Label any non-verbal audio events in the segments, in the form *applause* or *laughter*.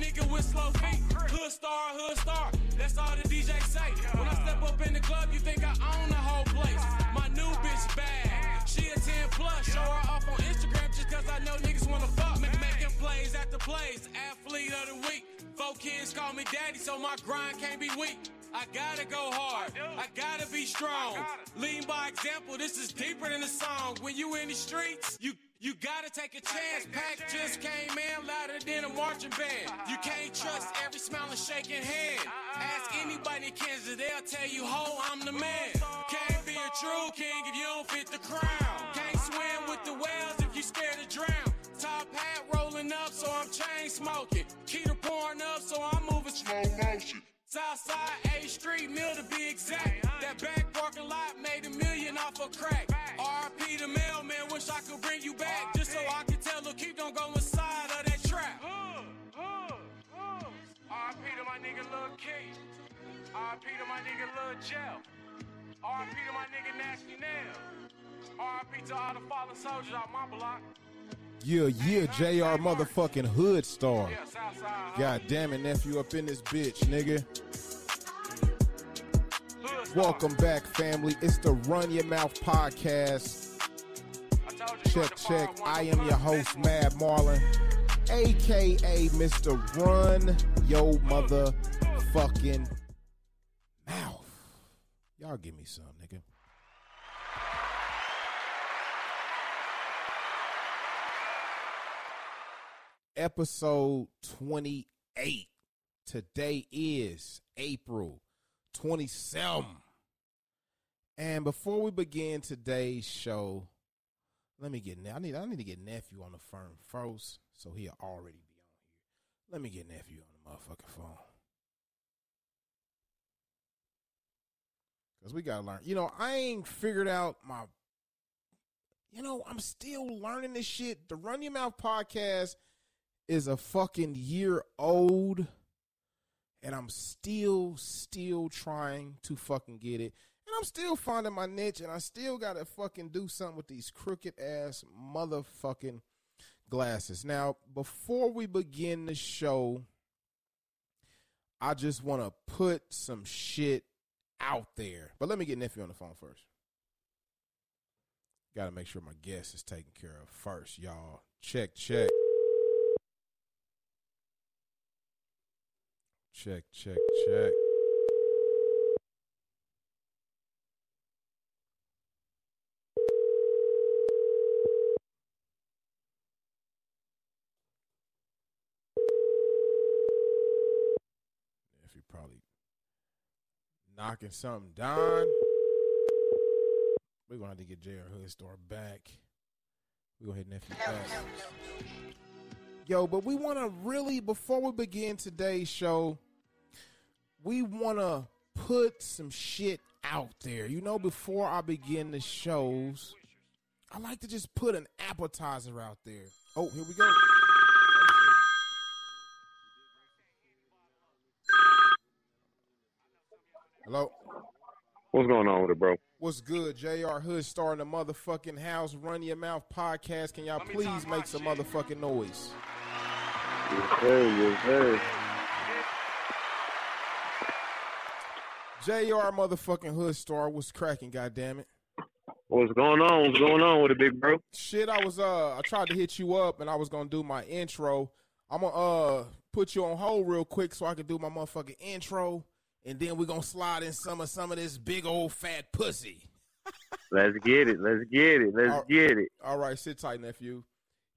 nigga with slow feet. Hood star, hood star. That's all the DJ say. When I step up in the club, you think I own the whole place. My new bitch bad. She a 10 plus. Show her off on Instagram just cause I know niggas wanna fuck me. Making plays after plays. Athlete of the week. Four kids call me daddy, so my grind can't be weak. I gotta go hard. I gotta be strong. Lean by example. This is deeper than a song. When you in the streets, you you gotta take a chance. Pack just came in louder than a marching band. You can't trust every smiling, shaking hand. Ask anybody in Kansas, they'll tell you, ho, I'm the man. Can't be a true king if you don't fit the crown. Can't swim with the whales if you scared to drown. Top hat rolling up, so I'm chain smoking. Keto pouring up, so I'm moving slow motion. Southside A Street, mill to be exact. That back parking lot made a million off of crack. RP the mailman, wish I could bring you back. Just so I could tell, look, keep on going side of that trap. RP to my nigga Lil Key. RP to my nigga Lil Gel. RP to my nigga Nasty Nail. RP to all the fallen soldiers out my block. Yeah, yeah, JR motherfucking hood star. God damn it, nephew up in this bitch, nigga. Welcome back, family. It's the Run Your Mouth podcast. Check, check. I am your host, Mad Marlin, aka Mr. Run Yo Motherfucking Mouth. Y'all give me some, Episode 28. Today is April 27. And before we begin today's show, let me get. I need. I need to get nephew on the phone first, so he'll already be on here. Let me get nephew on the motherfucking phone, cause we gotta learn. You know, I ain't figured out my. You know, I'm still learning this shit. The Run Your Mouth podcast is a fucking year old, and I'm still, still trying to fucking get it. And I'm still finding my niche, and I still gotta fucking do something with these crooked ass motherfucking glasses. Now, before we begin the show, I just want to put some shit out there. But let me get nephew on the phone first. Got to make sure my guest is taken care of first, y'all. Check, check. Check, check, check. If you're probably knocking something down, we're gonna have to get JR Hood Star back. We're gonna hit nephew back. Yo, but we wanna really before we begin today's show, we wanna put some shit out there. You know, before I begin the shows, I like to just put an appetizer out there. Oh, here we go. Hello. What's going on with it, bro? What's good? JR Hood starting the motherfucking house. Run your mouth podcast. Can y'all please make some motherfucking noise? Yes, sir. Yes, sir. JR motherfucking Hood star was cracking, goddammit. What's going on? What's going on with it, big bro? Shit, I was uh I tried to hit you up and I was gonna do my intro. I'm gonna uh put you on hold real quick so I can do my motherfucking intro and then we're gonna slide in some of some of this big old fat pussy. Let's get it. Let's get it. Let's All- get it. All right, sit tight, nephew.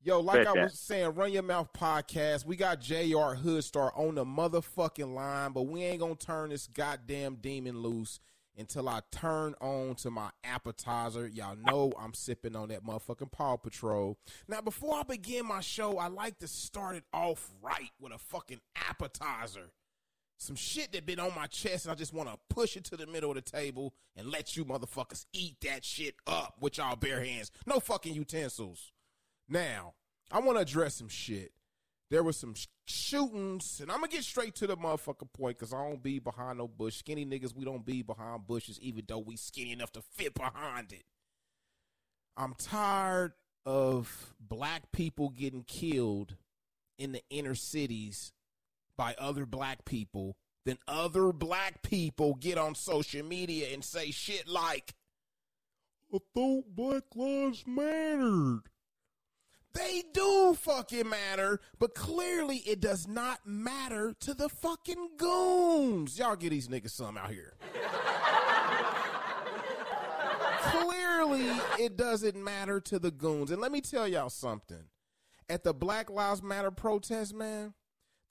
Yo, like Bet I that. was saying, Run Your Mouth podcast. We got JR Hoodstar on the motherfucking line, but we ain't gonna turn this goddamn demon loose until I turn on to my appetizer. Y'all know I'm sipping on that motherfucking Paw Patrol. Now, before I begin my show, I like to start it off right with a fucking appetizer. Some shit that been on my chest, and I just want to push it to the middle of the table and let you motherfuckers eat that shit up with y'all bare hands. No fucking utensils. Now, I want to address some shit. There was some sh- shootings, and I'm gonna get straight to the motherfucking point because I don't be behind no bush. Skinny niggas, we don't be behind bushes, even though we skinny enough to fit behind it. I'm tired of black people getting killed in the inner cities by other black people, then other black people get on social media and say shit like, I thought Black Lives Mattered. They do fucking matter, but clearly it does not matter to the fucking goons. Y'all get these niggas some out here. clearly it doesn't matter to the goons. And let me tell y'all something. At the Black Lives Matter protest, man,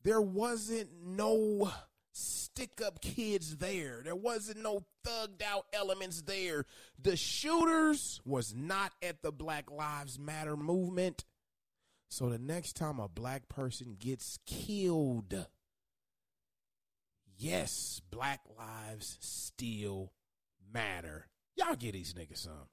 there wasn't no stick up kids there. There wasn't no thugged out elements there. The shooters was not at the Black Lives Matter movement. So the next time a black person gets killed, yes, black lives still matter. Y'all get these niggas some.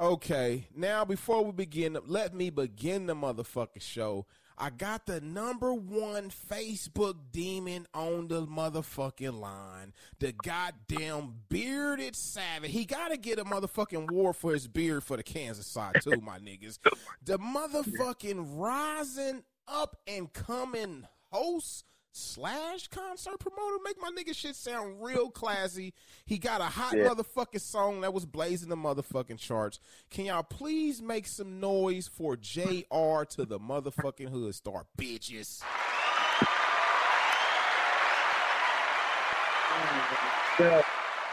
*laughs* okay, now before we begin, let me begin the motherfucking show. I got the number one Facebook demon on the motherfucking line. The goddamn bearded savage. He got to get a motherfucking war for his beard for the Kansas side, too, my niggas. The motherfucking rising up and coming host slash concert promoter make my nigga shit sound real classy. He got a hot Yeah. motherfucking song that was blazing the motherfucking charts. Can y'all please make some noise for JR to the motherfucking hood star, bitches?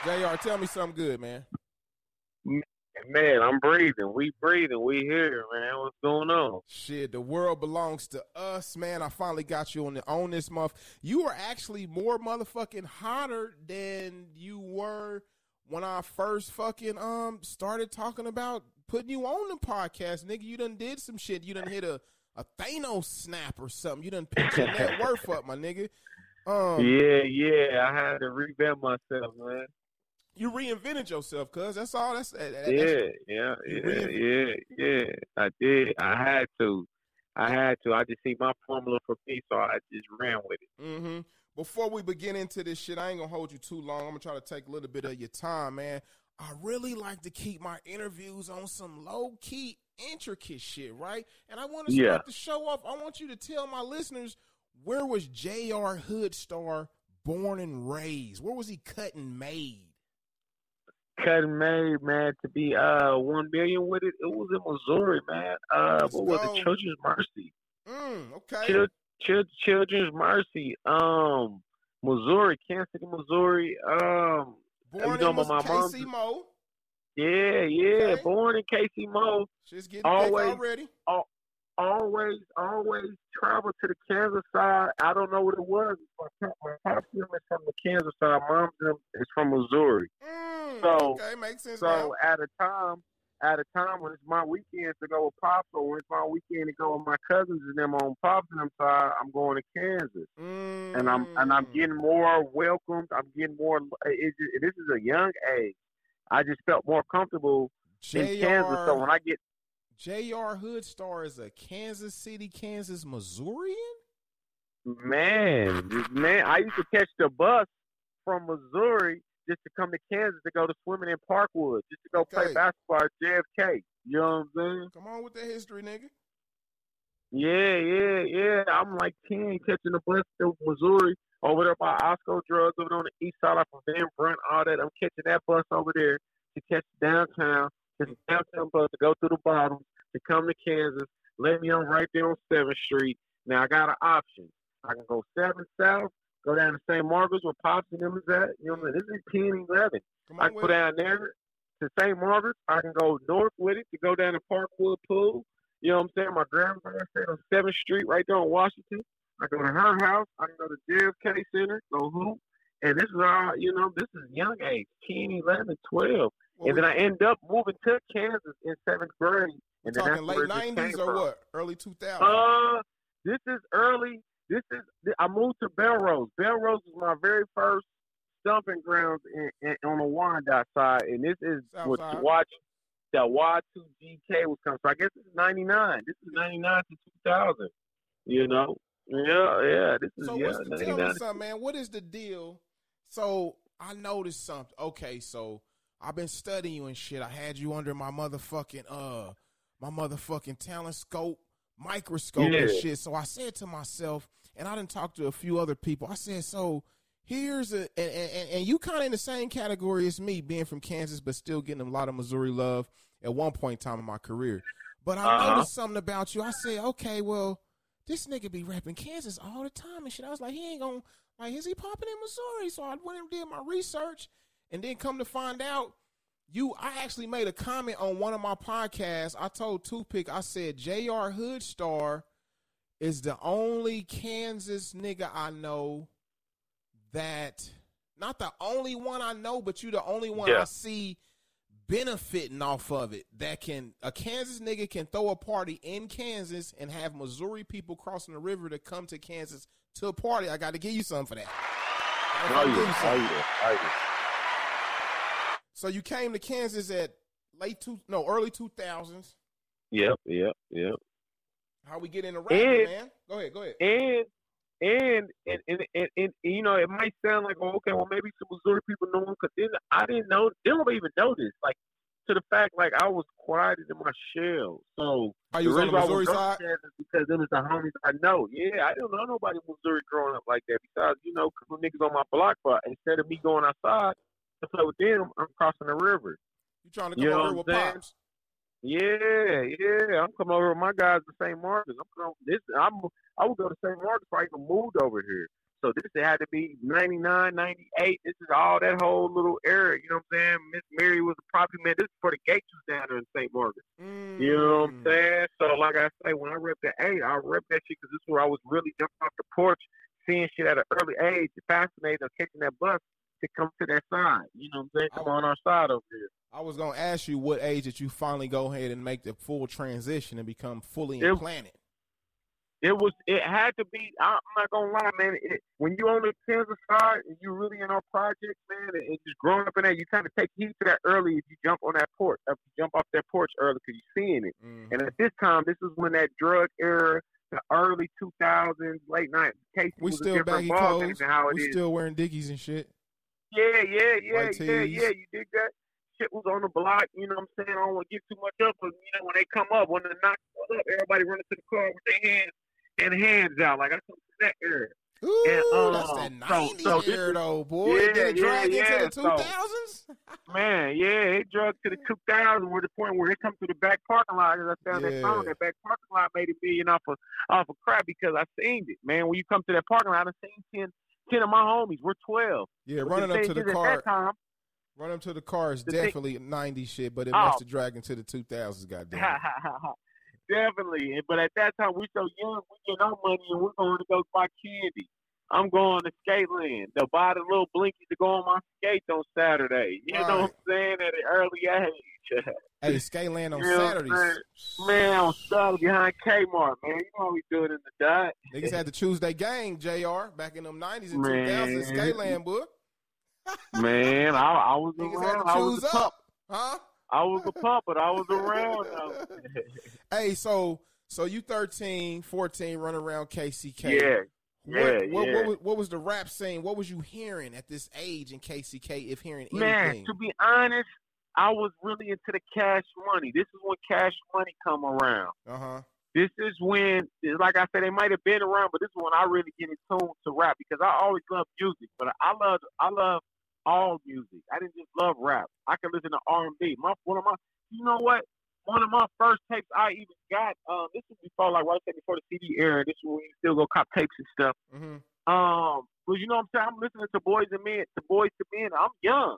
JR, tell me something good, man. Man, I'm breathing. We breathing. We here, man. What's going on? Shit, the world belongs to us, man. I finally got you on the on this month. You are actually more motherfucking hotter than you were when I first fucking um started talking about putting you on the podcast, nigga. You done did some shit. You done hit a a Thanos snap or something. You done picked your net *laughs* worth up, my nigga. Um, Yeah, yeah. I had to revamp myself, man. You reinvented yourself, cuz that's all. That's, that, that's Yeah, yeah, yeah, yeah, yeah. I did. I had to. I had to. I just see my formula for peace, so I just ran with it. Mm-hmm. Before we begin into this shit, I ain't gonna hold you too long. I'm gonna try to take a little bit of your time, man. I really like to keep my interviews on some low key, intricate shit, right? And I want to start Yeah. the show off. I want you to tell my listeners where was J.R. Hoodstar born and raised? Where was he cut and made? Cutting made, man, to be uh one million with it. It was in Missouri, man. Uh, Let's what was it? Children's Mercy. Mm, okay. Chil- Chil- Children's Mercy. Um, Missouri, Kansas City, Missouri. Um, born you know in my- was my mom's- KC Mo. yeah, yeah. Okay. Born in KC Mo. Shit's getting Always- already. Always, always travel to the Kansas side. I don't know what it was. My pop- is from the Kansas side. Mom's is from Missouri. Mm, So- okay, makes sense now. So at a time, at a time when it's my weekend to go with pops, or when it's my weekend to go with my cousins and them on pops and them side, I'm going to Kansas, and I'm and I'm Mm. getting more welcomed. I'm getting more. It, it, this is a young age. I just felt more comfortable in Kansas. So when I get J.R. Hoodstar is a Kansas City, Kansas, Missourian? Man, man, I used to catch the bus from Missouri just to come to Kansas to go to swimming in Parkwood, just to go Okay. play basketball at JFK. You know what I'm saying? Come on with the history, nigga. Yeah, yeah, yeah. I'm like 10 catching the bus to Missouri over there by Osco Drugs over there on the east side off of Van Brunt, all that. I'm catching that bus over there to catch downtown, catch the downtown bus to go through the bottom to come to Kansas. Let me on right there on 7th Street. Now I got an option. I can go 7 South, go down to St. Margaret's where Pops and them is at. You know what I mean? This is 10, 11. Come I can go down there to St. Margaret's. I can go north with it to go down to Parkwood Pool. You know what I'm saying? My grandmother stayed on 7th Street right there on Washington. I go to her house. I can go to JFK Center, go hoop. And this is all, you know, this is young age, 10, 11, 12. What and then I end up moving to Kansas in seventh grade. And then talking late nineties or from. what? Early two thousand. Uh, this is early. This is I moved to Belrose. Belrose was my very first stomping grounds in, in, on the Wyandotte side, and this is South what side. watch the Y2K was coming. So I guess this is '99. This is '99 to 2000. You know, yeah, yeah. This is so yeah, what's the, tell me something, man? What is the deal? So I noticed something. Okay, so I've been studying you and shit. I had you under my motherfucking uh my motherfucking telescope, scope, microscope and shit. So I said to myself, and I didn't talk to a few other people. I said, so here's a and and, and you kind of in the same category as me, being from Kansas, but still getting a lot of Missouri love at one point in time in my career. But I Uh-huh. noticed something about you. I said, okay, well, this nigga be rapping Kansas all the time and shit. I was like, he ain't gonna like, is he popping in Missouri? So I went and did my research, and then come to find out, you. I actually made a comment on one of my podcasts. I told Toothpick, I said, Jr. Hood Star is the only Kansas nigga I know that, not the only one I know, but you the only one I see benefiting off of it that can a Kansas nigga can throw a party in Kansas and have Missouri people crossing the river to come to Kansas to a party. I got to give you something for that. I Oh give you yeah, oh something. yeah, oh yeah. So you came to Kansas at late two no early two thousands. Yep, yep, yep. How we get into rapping, And- man? Go ahead, go ahead. And and and, and and and you know, it might sound like, oh, okay, well, maybe some Missouri people know him, because then I didn't know. They don't even know this. Like to the fact, like I was quiet in my shell. So Are you was on the reason why I Missouri was side? because them is the homies I know. Yeah, I didn't know nobody in Missouri growing up like that. Besides, you know, a couple niggas on my block, but instead of me going outside with them, I'm crossing the river. You trying to come You know over with saying? pops? Yeah, yeah. I'm coming over with my guys to St. Margaret's. I'm coming this I'm I would go to St. Margaret's before I even moved over here. So this had to be 99, 98. This is all that whole little area. You know what I'm saying? Miss Mary was a property man. This is before the gates was down there in St. Margaret's. You know what I'm Mm. saying? So like I say, when I rep the eight, I rep that shit because this is where I was really jumping off the porch, seeing shit at an early age, fascinated catching that bus to come to that side. You know what I'm saying? Come on our side over here. I was gonna ask you what age did you finally go ahead and make the full transition and become fully It- implanted? It was. It had to be. I'm not gonna lie, man. It, when you on the Kansas side and you're really in our project, man, and, and just growing up in there, you kind of take heed to that early if you jump on that porch, if you jump off that porch early because you're seeing it. Mhm. And at this time, this is when that drug era, the early 2000s, late 90s, Casey we still baggy clothes. than how it We still wearing dickies and shit. Yeah, yeah, yeah, yeah, tees. yeah. You dig that? Shit was on the block. You know what I'm saying? I don't want to get too much up, but you know when they come up, when they knock up, everybody running to the car with their hands and hands out. Like I come from that era. Ooh, uh, that's that so- '90s so this era though, boy. Yeah, Did it yeah, drag yeah, into the so- 2000s? *laughs* Man, yeah, it drug to the 2000s, where the point where it come to the back parking lot. As I found Yeah. that song, that back parking lot made a million off of off of crap because I seen it, man. When you come to that parking lot, I seen 10, 10 of my homies. We're 12. Yeah, But running up to the car. time, Running up to the car is The thing- definitely '90s shit, but it Oh. must have dragged into the 2000s. Goddamn. it. *laughs* Definitely. But at that time, we so young, we get no money and we're going to go buy candy. I'm going to Skateland to buy the little blinkies to go on my skates on Saturday. You know what I'm saying? At an early age. *laughs* Hey, Skateland on You know what I'm Saturdays. man, on Saturday behind Kmart, man. You know how we do it in the dot. Niggas had the Tuesday their gang, JR, back in them 90s and Man. 2000s. Skateland, boy. Man, I, I was Niggas around. had I was a pup. Huh? I was a pup, but I was around. *laughs* Hey, so so you 13, 14, running around KCK. yeah. What, Yeah, what, yeah. What, was, what was the rap scene? What was you hearing at this age in KCK, if hearing anything? Man, to be honest, I was really into the cash money. This is when cash money come around. Uh huh. This is when, like I said, they might have been around, but this is when I really get in tune to rap because I always loved music, but I love, I love all music. I didn't just love rap. I could listen to R and B. My one of my, you know what? One of my first tapes I even got. Um, this was before, like, right before the CD era. This is when you still go cop tapes and stuff. Mm-hmm. Um, well, you know what I'm saying? I'm listening to Boys and Men, to Boyz II Men. I'm young.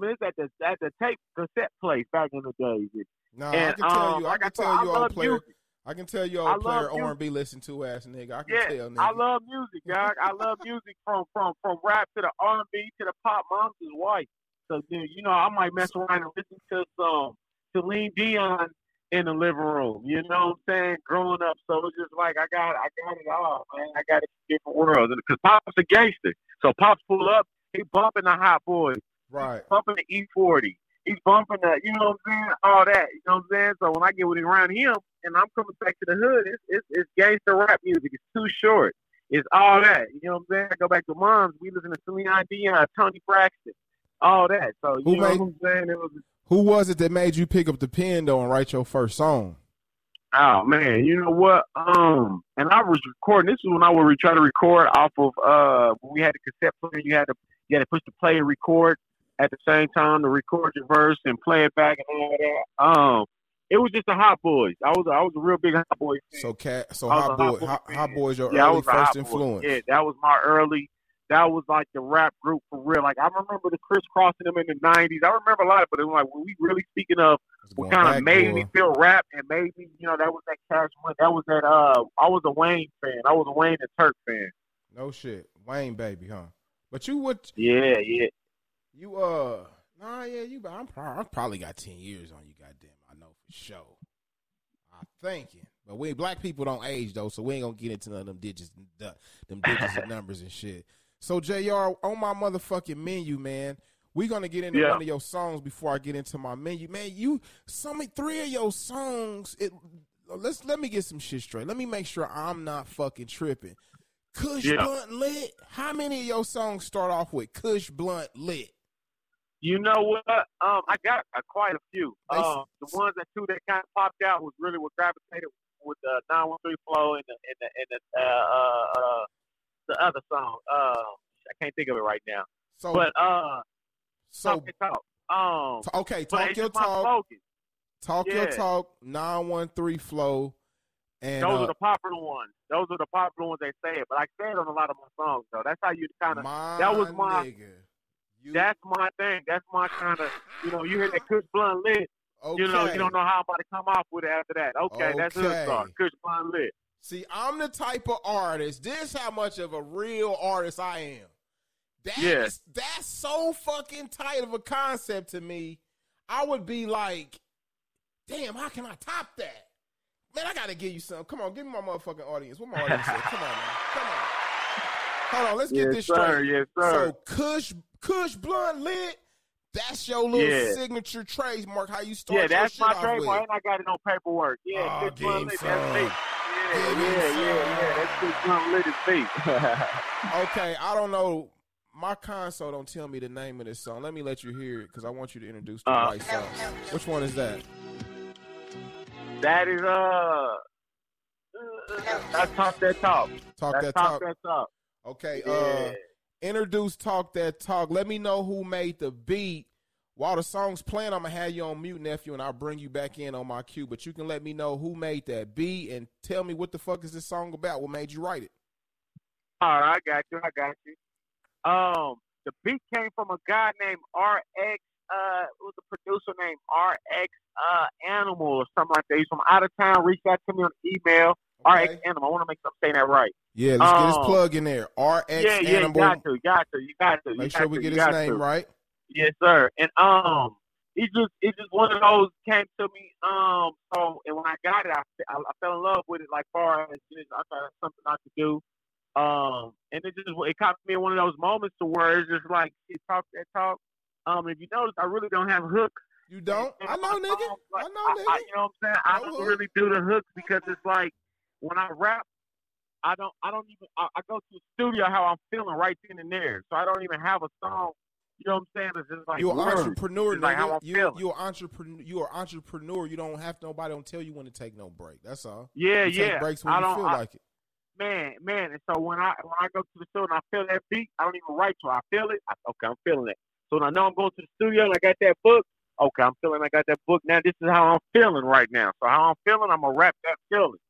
This at the at the tape cassette place back in the days. No, I can tell um, you. I can tell I you, old love player. music. I can tell you, old player, love. R&B listen to ass nigga. I can Yeah, tell, nigga. I love music, dog. I love music from from from rap to the R and B to the pop. Mom's his wife, so dude, you know I might mess around and listen to some Celine Dion in the living room. You know what I'm saying? Growing up, so it's just like I got I got it all, man. I got it in different worlds, because Pop's a gangster. So Pop's pull up, he bumping the Hot Boys, right. bumping the E-40. He's bumping the, you know what I'm saying? All that, you know what I'm saying? So when I get with him around him and I'm coming back to the hood, it's it's, it's gangster rap music. It's too short. It's all that. You know what I'm saying? I go back to mom's, we listen to Celine Dion, Toni Braxton, all that. So you Who know made- what I'm saying? It was Who was it that made you pick up the pen though and write your first song? Oh man, you know what? Um, and I was recording. This is when I would try to record off of uh, we had the cassette player. You had to you had to push the play and record at the same time to record your verse and play it back and all that. Um, it was just the Hot Boys. I was I was a real big Hot Boys fan. So cat, so hot a boy, Hot Boy hot, hot boys your yeah, early first Boy. influence. Yeah, that was my early. That was like the rap group for real. Like I remember the crisscrossing them in the '90s. I remember a lot, of, but it was like when we really speaking of what kind of made boy. me feel rap and made me, you know, that was that Cash Money. That was that. Uh, I was a Wayne fan. I was a Wayne and Turk fan. No shit, Wayne baby, huh? But you would Yeah, yeah. You uh nah yeah you I'm probably I probably got ten years on you, goddamn. I know for sure. I'm thinking, but we black people don't age though, so we ain't gonna get into none of them digits, them digits and *laughs* numbers and shit. So Jr. on my motherfucking menu, man. We gonna get into Yeah. one of your songs before I get into my menu, man. You some three of your songs. It let's let me get some shit straight. Let me make sure I'm not fucking tripping. Kush Yeah. Blunt Lit. How many of your songs start off with Kush Blunt Lit? You know what? Um, I got uh, quite a few. Um, the ones that two that kind of popped out was really what gravitated with the nine one three flow and the and the and the uh, uh, uh, the other song. Uh, I can't think of it right now. So, But uh, so talk talk. Um, t- okay, talk your talk, talk your talk. Nine one three flow, and Those uh, are the popular ones. Those are the popular ones they say it. But I say it on a lot of my songs though. That's how you kind of. that was my- nigga. You, That's my thing. That's my kind of. You know, you hear that Kush Blunt lit. okay. You know, you don't know how I'm about to come off with it after that. Okay, that's Okay. Hood Star. Kush Blunt lit. See, I'm the type of artist. This how much of a real artist I am. That's Yeah. that's so fucking tight of a concept to me. I would be like, damn, how can I top that? Man, I gotta give you some. Come on, give me my motherfucking audience. What my audience is? Come on, man. Come on. Hold on, let's get yes, this sir. straight. Yes, sir. So Kush Kush Blunt lit. That's your little Yeah. signature trademark. How you start yeah, that's your my shit off trademark, and I got it on paperwork. Yeah, Aw, Kush Blunt lit. That's me. Yeah, yeah, yeah, yeah. That's Kush Blunt lit is me. *laughs* *laughs* Okay, I don't know. My console don't tell me the name of this song. Let me let you hear it because I want you to introduce the Uh. right song. Which one is that? that is uh. That's talk that talk. Talk That's that talk talk. that talk. Okay, Yeah. uh, introduce talk that talk. Let me know who made the beat. While the song's playing, I'm gonna have you on mute, nephew, and I'll bring you back in on my cue. But you can let me know who made that beat and tell me what the fuck is this song about. What made you write it? All right, I got you. I got you. Um, the beat came from a guy named RX. Uh, it was a producer named RX uh Animal or something like that. He's from out of town. Reached out to me on email. RX Okay. Animal. I want to make sure I'm saying that right. Yeah, let's get his Um, plug in there. RX yeah, yeah. Animal. got to. You got to. You got to. you Make got sure we to, get his name to. right. Yes, sir. And um, he just it's just one of those came to me. Um, so and when I got it, I, I, I fell in love with it. Like far as I thought it something I could do. Um, and it just it caught me in one of those moments to where it's just like she talk that talk. Um, if you notice, I really don't have hooks. You don't? I know, nigga. I know, nigga. I, you know what I'm saying? I No don't really do the hooks because it's like when I rap, I don't I don't even I, I go to the studio how I'm feeling right then and there. So I don't even have a song. You know what I'm saying? It's just like you're an entrepreneur, like how. I'm You feeling. you an entrepreneur. You are entrepreneur. You don't have nobody don't tell you when to take no break. That's all. Yeah, You take yeah. breaks when I you don't feel I, like it. man, man. And so when I when I go to the studio and I feel that beat, I don't even write to it. I feel it. I, okay, I'm feeling it. So when I know I'm going to the studio and I got that book. Okay, I'm feeling I got that book. Now this is how I'm feeling right now. So how I'm feeling, I'm gonna rap that feeling.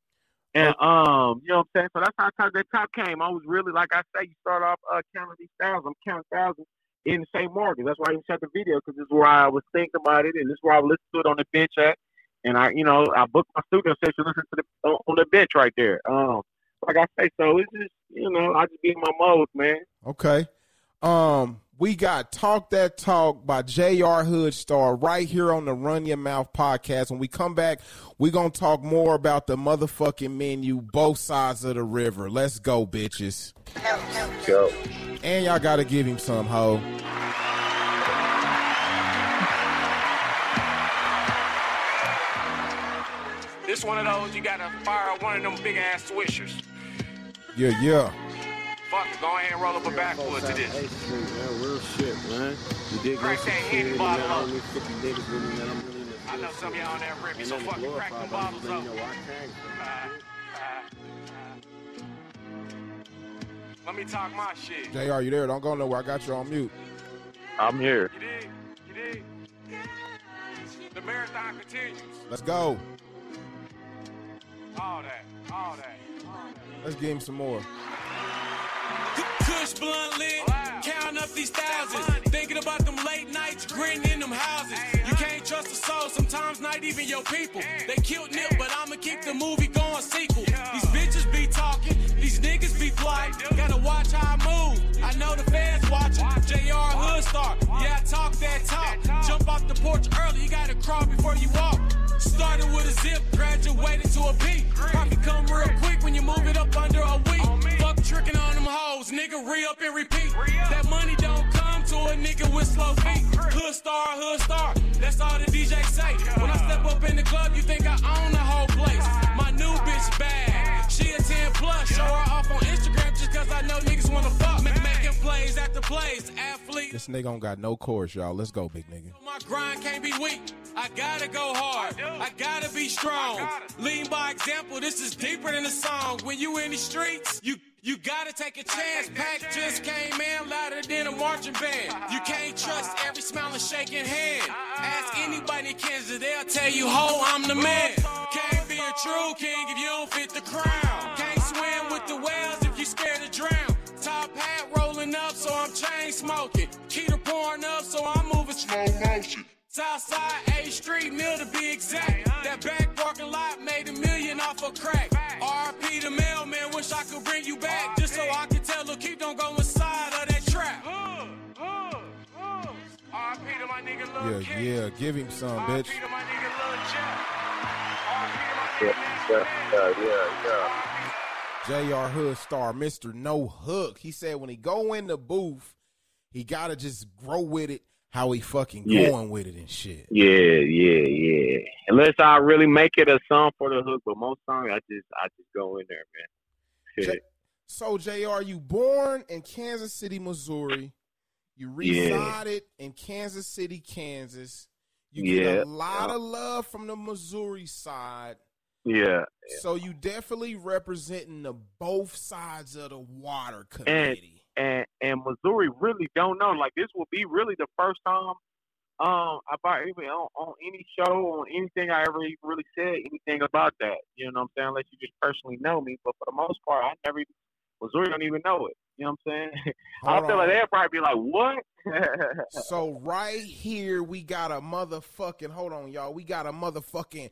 And um, you know what I'm saying? So that's how That Talk came. I was really like I say, you start off uh counting these thousands. I'm counting thousands in St. Margaret's. That's why I even shot the video because this is where I was thinking about it and this is where I listened to it on the bench at. And I, you know, I booked my studio session, listen to the on on the bench right there. Um, like I say, so it's just you know, I just be in my mode, man. Okay. Um, we got Talk That Talk by J.R. Hoodstar right here on the Run Your Mouth podcast. When we come back, we going to talk more about the motherfucking menu, both sides of the river. Let's go, bitches. Go. And y'all got to give him some, ho. This one of those you gotta fire one of them big ass swishers. Yeah, yeah. Fuck it, go ahead and roll up a backwood to this. Street, man, real shit, man. You dig Crack that shit, Henny bottle up. don't need 50 niggas with me, man. I'm really I know some of y'all on that rip, Ain't so fucking crack glorify them bottles up. you know I came from. Uh, uh, uh. Let me talk my shit. Jr. You there? Don't go nowhere. I got you on mute. I'm here. You dig? You dig? The marathon continues. Let's go. All that. All that. All that. Let's give him some more. Kush blunt lit, counting up these thousands. Thinking about them late nights, grinning in them houses. You can't trust a soul, sometimes not even your people. They killed Nip, but I'ma keep the movie going sequel. These bitches be talking, these niggas be flying. Gotta watch how I move. I know the fans watching. JR Hood Star, yeah, I talk that talk. Jump off the porch early, you gotta crawl before you walk. Started with a zip, graduated to a beat. Probably come real quick when you move it up under a week. Tricking on them hoes, nigga, re up and repeat. That money don't come to a nigga with slow feet. Hood star, hood star, that's all the DJ say. When I step up in the club, you think I own the whole place. My new bitch bad, she a 10 plus. Show her off on Instagram just cause I know niggas wanna fuck. Ma- Making plays after plays, athlete. This nigga don't got no chorus, y'all. Let's go, big nigga. My grind can't be weak. I gotta go hard. I, gotta be strong. Lean by example. This is deeper than a song. When you in the streets, you you gotta take a chance. Pack just came in louder than a marching band. You can't trust every smiling, shaking hand. Ask anybody in Kansas, they'll tell you, "Ho, I'm the man." Can't be a true king if you don't fit the crown. Can't swim with the whales if you scared to drown. Top hat rolling up, so I'm chain smoking. Keter pouring up, so I'm moving slow motion. Southside A Street Mill to be exact. That back parking lot made a million off of crack. RP the mailman, wish I could bring you back just so I could tell her keep don't go inside of that trap. RP to my nigga Lil Yeah, yeah. Give him some, bitch. RP to my nigga Lil Jeff. RP to my Yeah, nigga yeah, yeah, yeah. Jr. Hood Star, Mr. No Hook. He said when he go in the booth, he gotta just grow with it how he fucking Yeah. going with it and shit. Yeah, yeah, yeah. Unless I really make it a song for the hook, but most songs I just I just go in there, man. Shit. So Jr. You born in Kansas City, Missouri. You resided in Kansas City, Kansas. You get Yeah. a lot of love from the Missouri side. Yeah. So you definitely representing the both sides of the water committee. And and and Missouri really don't know. Like this will be really the first time um about even on, on any show on anything I ever even really said anything about that. You know what I'm saying? Unless you just personally know me. But for the most part I never even Missouri don't even know it. You know what I'm saying? *laughs* I feel like they'll probably be like, What? So right here we got a motherfucking hold on, y'all. We got a motherfucking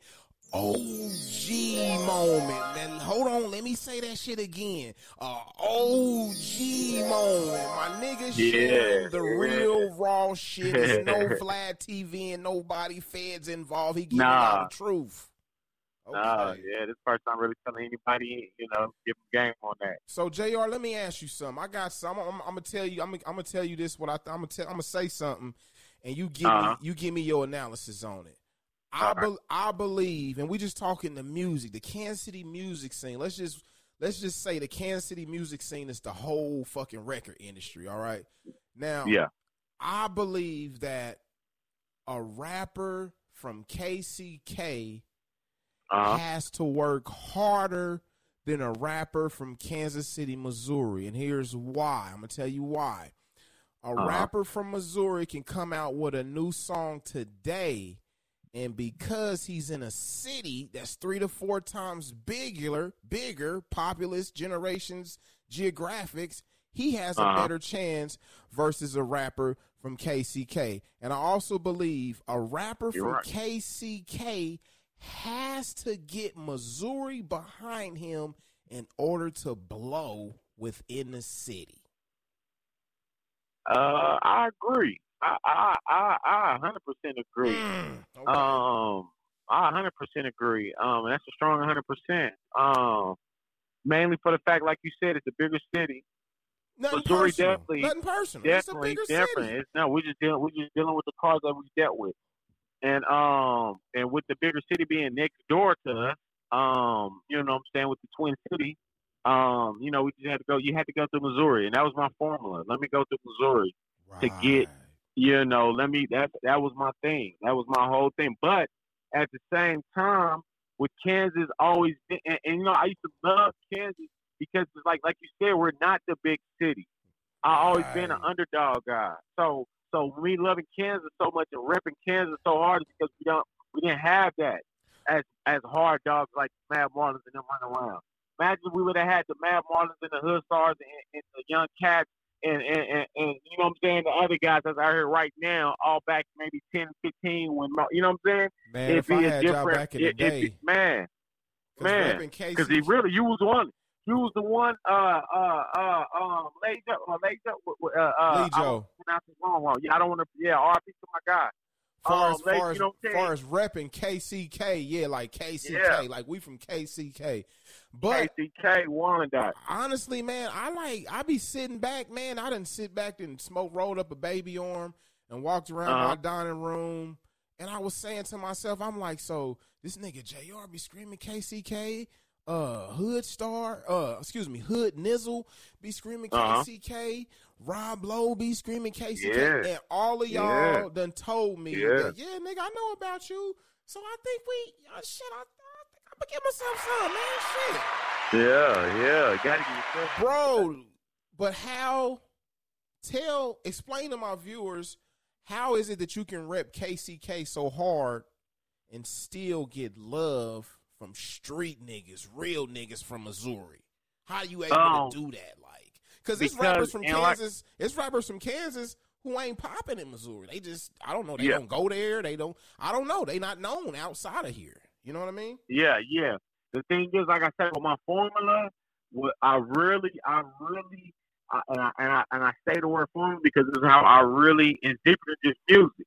OG moment. Man, hold on, let me say that shit again. A OG moment. My niggas Yeah. the real raw shit. There's no *laughs* flat TV and nobody feds involved. He giving Nah. out the truth. Okay. Nah, yeah, this first time really telling anybody, you know, give them game on that. So Jr., let me ask you something. I got some. I'm, I'm, I'm gonna tell you. I'm, I'm gonna tell you this. What I, I'm gonna tell. I'm gonna say something, and you give Uh-huh. me you give me your analysis on it. I bel I believe, and we just talking the music, the Kansas City music scene. Let's just let's just say the Kansas City music scene is the whole fucking record industry. All right. Now, Yeah. I believe that a rapper from KCK Uh-huh. has to work harder than a rapper from Kansas City, Missouri. And here's why. I'm going to tell you why. A Uh-huh. rapper from Missouri can come out with a new song today. And because he's in a city that's three to four times bigger, bigger, populous, generations, geographics, he has a Uh-huh. better chance versus a rapper from KCK. And I also believe a rapper You're from right. KCK has to get Missouri behind him in order to blow within the city. Uh, I agree. I I I I 100% agree. Mm, okay. Um, I 100% agree. Um, that's a strong 100%. Um, mainly for the fact, like you said, it's a bigger city. Nothing Missouri personal. definitely- Nothing personal. it's Definitely, bigger definitely. city. It's, no, we're just dealing. We're just dealing with the cars that we dealt with, and um, and with the bigger city being next door to us, um, you know what I'm saying, with the Twin City, um, you know, we just had to go. You had to go through Missouri, and that was my formula. Let me go through Missouri. to get- Right. You know, let me. That that was my thing. That was my whole thing. But at the same time, with Kansas always, been, and, and you know, I used to love Kansas because it's like like you said, we're not the big city. I always been an underdog guy. So so me loving Kansas so much and repping Kansas so hard is because we don't we didn't have that as as hard dogs like Mad Marlins and them running around. Imagine we would have had the Mad Marlins and the Hood Stars and, and the Young Cats and, and, and, and you know what I'm saying, the other guys that's out here right now, all back maybe 10, 15 when you know what I'm saying? Man, It'd if I be a had y'all different back in the it- day, be- man. man, Because he really, you was one. You was the one, uh, uh, uh, um, Lejo, uh, Lejo, uh, uh, I Lejo. don't wrong, wrong. Yeah, I don't want to, yeah, RP to my guy. Far um, as far as, know what I'm far as repping KCK, yeah, like KCK, Yeah. like we from KCK. But KCK honestly, man, I like I be sitting back, man. I didn't sit back and smoke, rolled up a baby arm, and walked around my Uh-huh. dining room, and I was saying to myself, I'm like, so this nigga Jr. be screaming KCK, uh, Hood Star, uh, excuse me, Hood Nizzle be screaming Uh-huh. KCK, Rob Lowe be screaming KCK, Yeah. and all of y'all Yeah. done told me, Yeah. that, yeah, nigga, I know about you, so I think we, uh, shit, I, I think I'm gonna give myself some, man, shit Yeah, yeah. Got to get yourself. bro. But how? Tell, explain to my viewers how is it that you can rep KCK so hard and still get love from street niggas, real niggas from Missouri? How you able Um, to do that? Because it's rappers from and like- Kansas, it's rappers from Kansas who ain't popping in Missouri. They just, I don't know, they Yeah. don't go there. They don't, I don't know. They not known outside of here. You know what I mean? Yeah, yeah. The thing is, like I said, with my formula, what I really, I really, I, and, I, and I and I say the word formula because this is how I really is deeper than just music.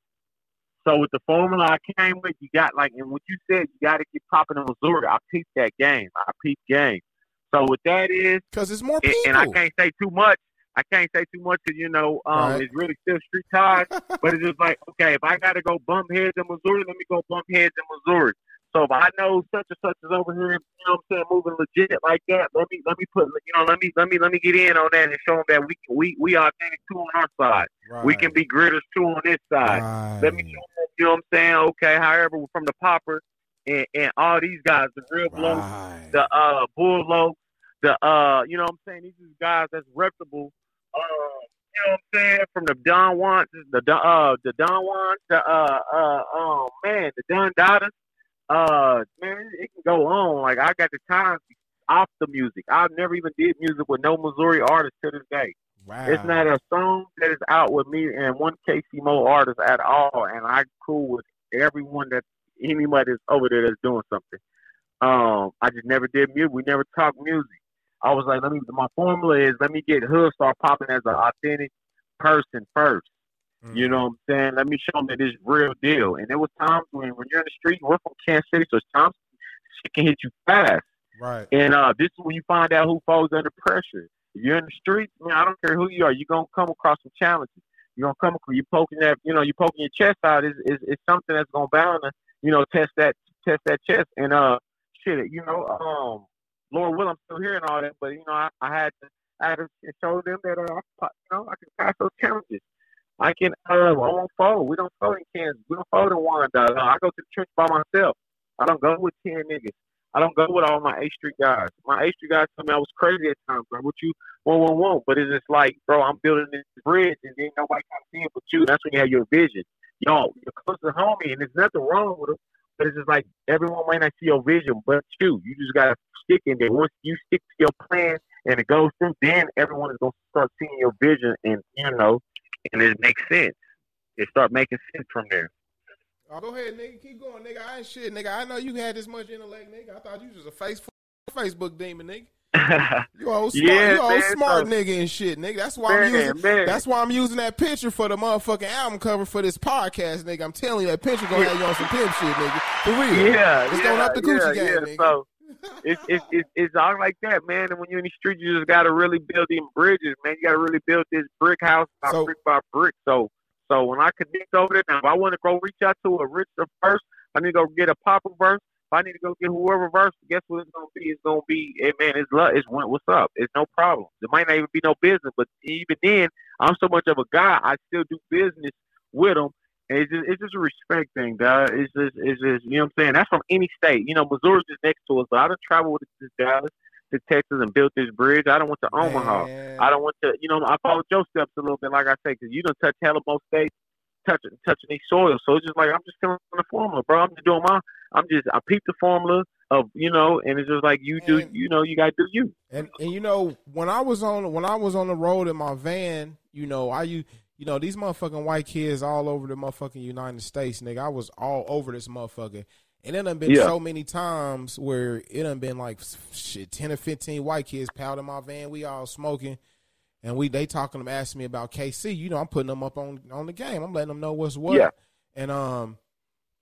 So with the formula I came with, you got like, and what you said, you got to get popping in Missouri. I peeped that game. I peeped game. So what that is, Because it's more and, people. and I can't say too much. I can't say too much because you know um, Right. it's really still street ties. *laughs* but it's just like, okay, if I got to go bump heads in Missouri, let me go bump heads in Missouri. So if I know such and such is over here, you know what I'm saying, moving legit like that, let me let me put you know let me let me let me get in on that and show them that we can we we authentic two on our side. We can be gritters too on this side. Let me show them, you know what I'm saying? Okay, however, from the popper and, and all these guys, the real Right. the uh Bull the uh you know what I'm saying, these is guys that's reputable. Uh you know what I'm saying, from the Don Juan the Don uh the Don Juan, the uh uh oh man, the Don Dada. Uh man, it can go on. Like I got the time off the music. I've never even did music with no Missouri artist to this day. Wow. It's not a song that is out with me and one KC Mo artist at all, and I cool with everyone that anybody that's over there that's doing something. Um, I just never did music. We never talked music. I was like, let me. My formula is let me get Hood start popping as an authentic person first. Mm. You know what I'm saying? Let me show them that it's real deal. And there was times when when you're in the street, we're from Kansas City, so times shit can hit you fast. Right. And uh, this is when you find out who falls under pressure. If you're in the street, man, I don't care who you are, you're gonna come across some challenges. You're gonna come across you poking that you know, you poking your chest out is is, is something that's gonna bound to, you know, test that test that chest and uh shit, you know, um Lord will I'm still hearing all that, but you know, I, I had to I had to show them that uh, I, you know, I can pass those challenges. I can uh I won't fold. We don't fold in Kansas. We don't fold in Wyandotte. I go to the church by myself. I don't go with ten niggas. I don't go with all my A Street guys. My A Street guys told me I was crazy at times, bro. What you want, want, want. But it's just like, bro, I'm building this bridge and then nobody can see it but you. That's when you have your vision. Yo, you're close to homie and there's nothing wrong with them. But it's just like everyone might not see your vision, but you. You just gotta stick in there. Once you stick to your plan and it goes through, then everyone is gonna start seeing your vision and you know, and it makes sense. It start making sense from there. Oh, go ahead, nigga. Keep going, nigga. I ain't shit, nigga. I know you had this much intellect, nigga. I thought you was a face Facebook demon, nigga. *laughs* You old smart, Yeah, you old man, smart so- nigga and shit, nigga. That's why I'm using. man. That's why I'm using that picture for the motherfucking album cover for this podcast, nigga. I'm telling you, that picture gonna have you on some pimp shit, nigga. For real. yeah, It's yeah, going up the coochie yeah, game, nigga. So it's, it's it's it's all like that, man. And when you're in the street, you just gotta really build these bridges, man. You gotta really build this brick house by So- brick by brick. So so when I connect over there, now if I want to go reach out to a richer first, I need to go get a popper verse. If I need to go get whoever verse, guess what it's gonna be? It's gonna be, hey, man, it's love. It's what's up? It's no problem. It might not even be no business, but even then, I'm so much of a guy. I still do business with them It's just it's just a respect thing, dog. It's just it's just you know what I'm saying. That's from any state. You know, Missouri's just next to us, but I done traveled to Dallas, to Texas, and built this bridge. I don't want to Omaha. I don't want to. You know, I follow Joe steps a little bit, like I say, because you don't touch hella most states, touching touching these soils. So it's just like I'm just feeling the formula, bro. I'm just doing my. I'm just I peep the formula of you know, and it's just like you do. You know, you got to do you. And and you know when I was on when I was on the road in my van, you know I you you know these motherfucking white kids all over the motherfucking United States, nigga. I was all over this motherfucker, and it done been Yeah. so many times where it done been like shit ten or fifteen white kids piled in my van. We all smoking, and we they talking them asking me about KC. You know I'm putting them up on on the game. I'm letting them know what's what. Yeah. And um,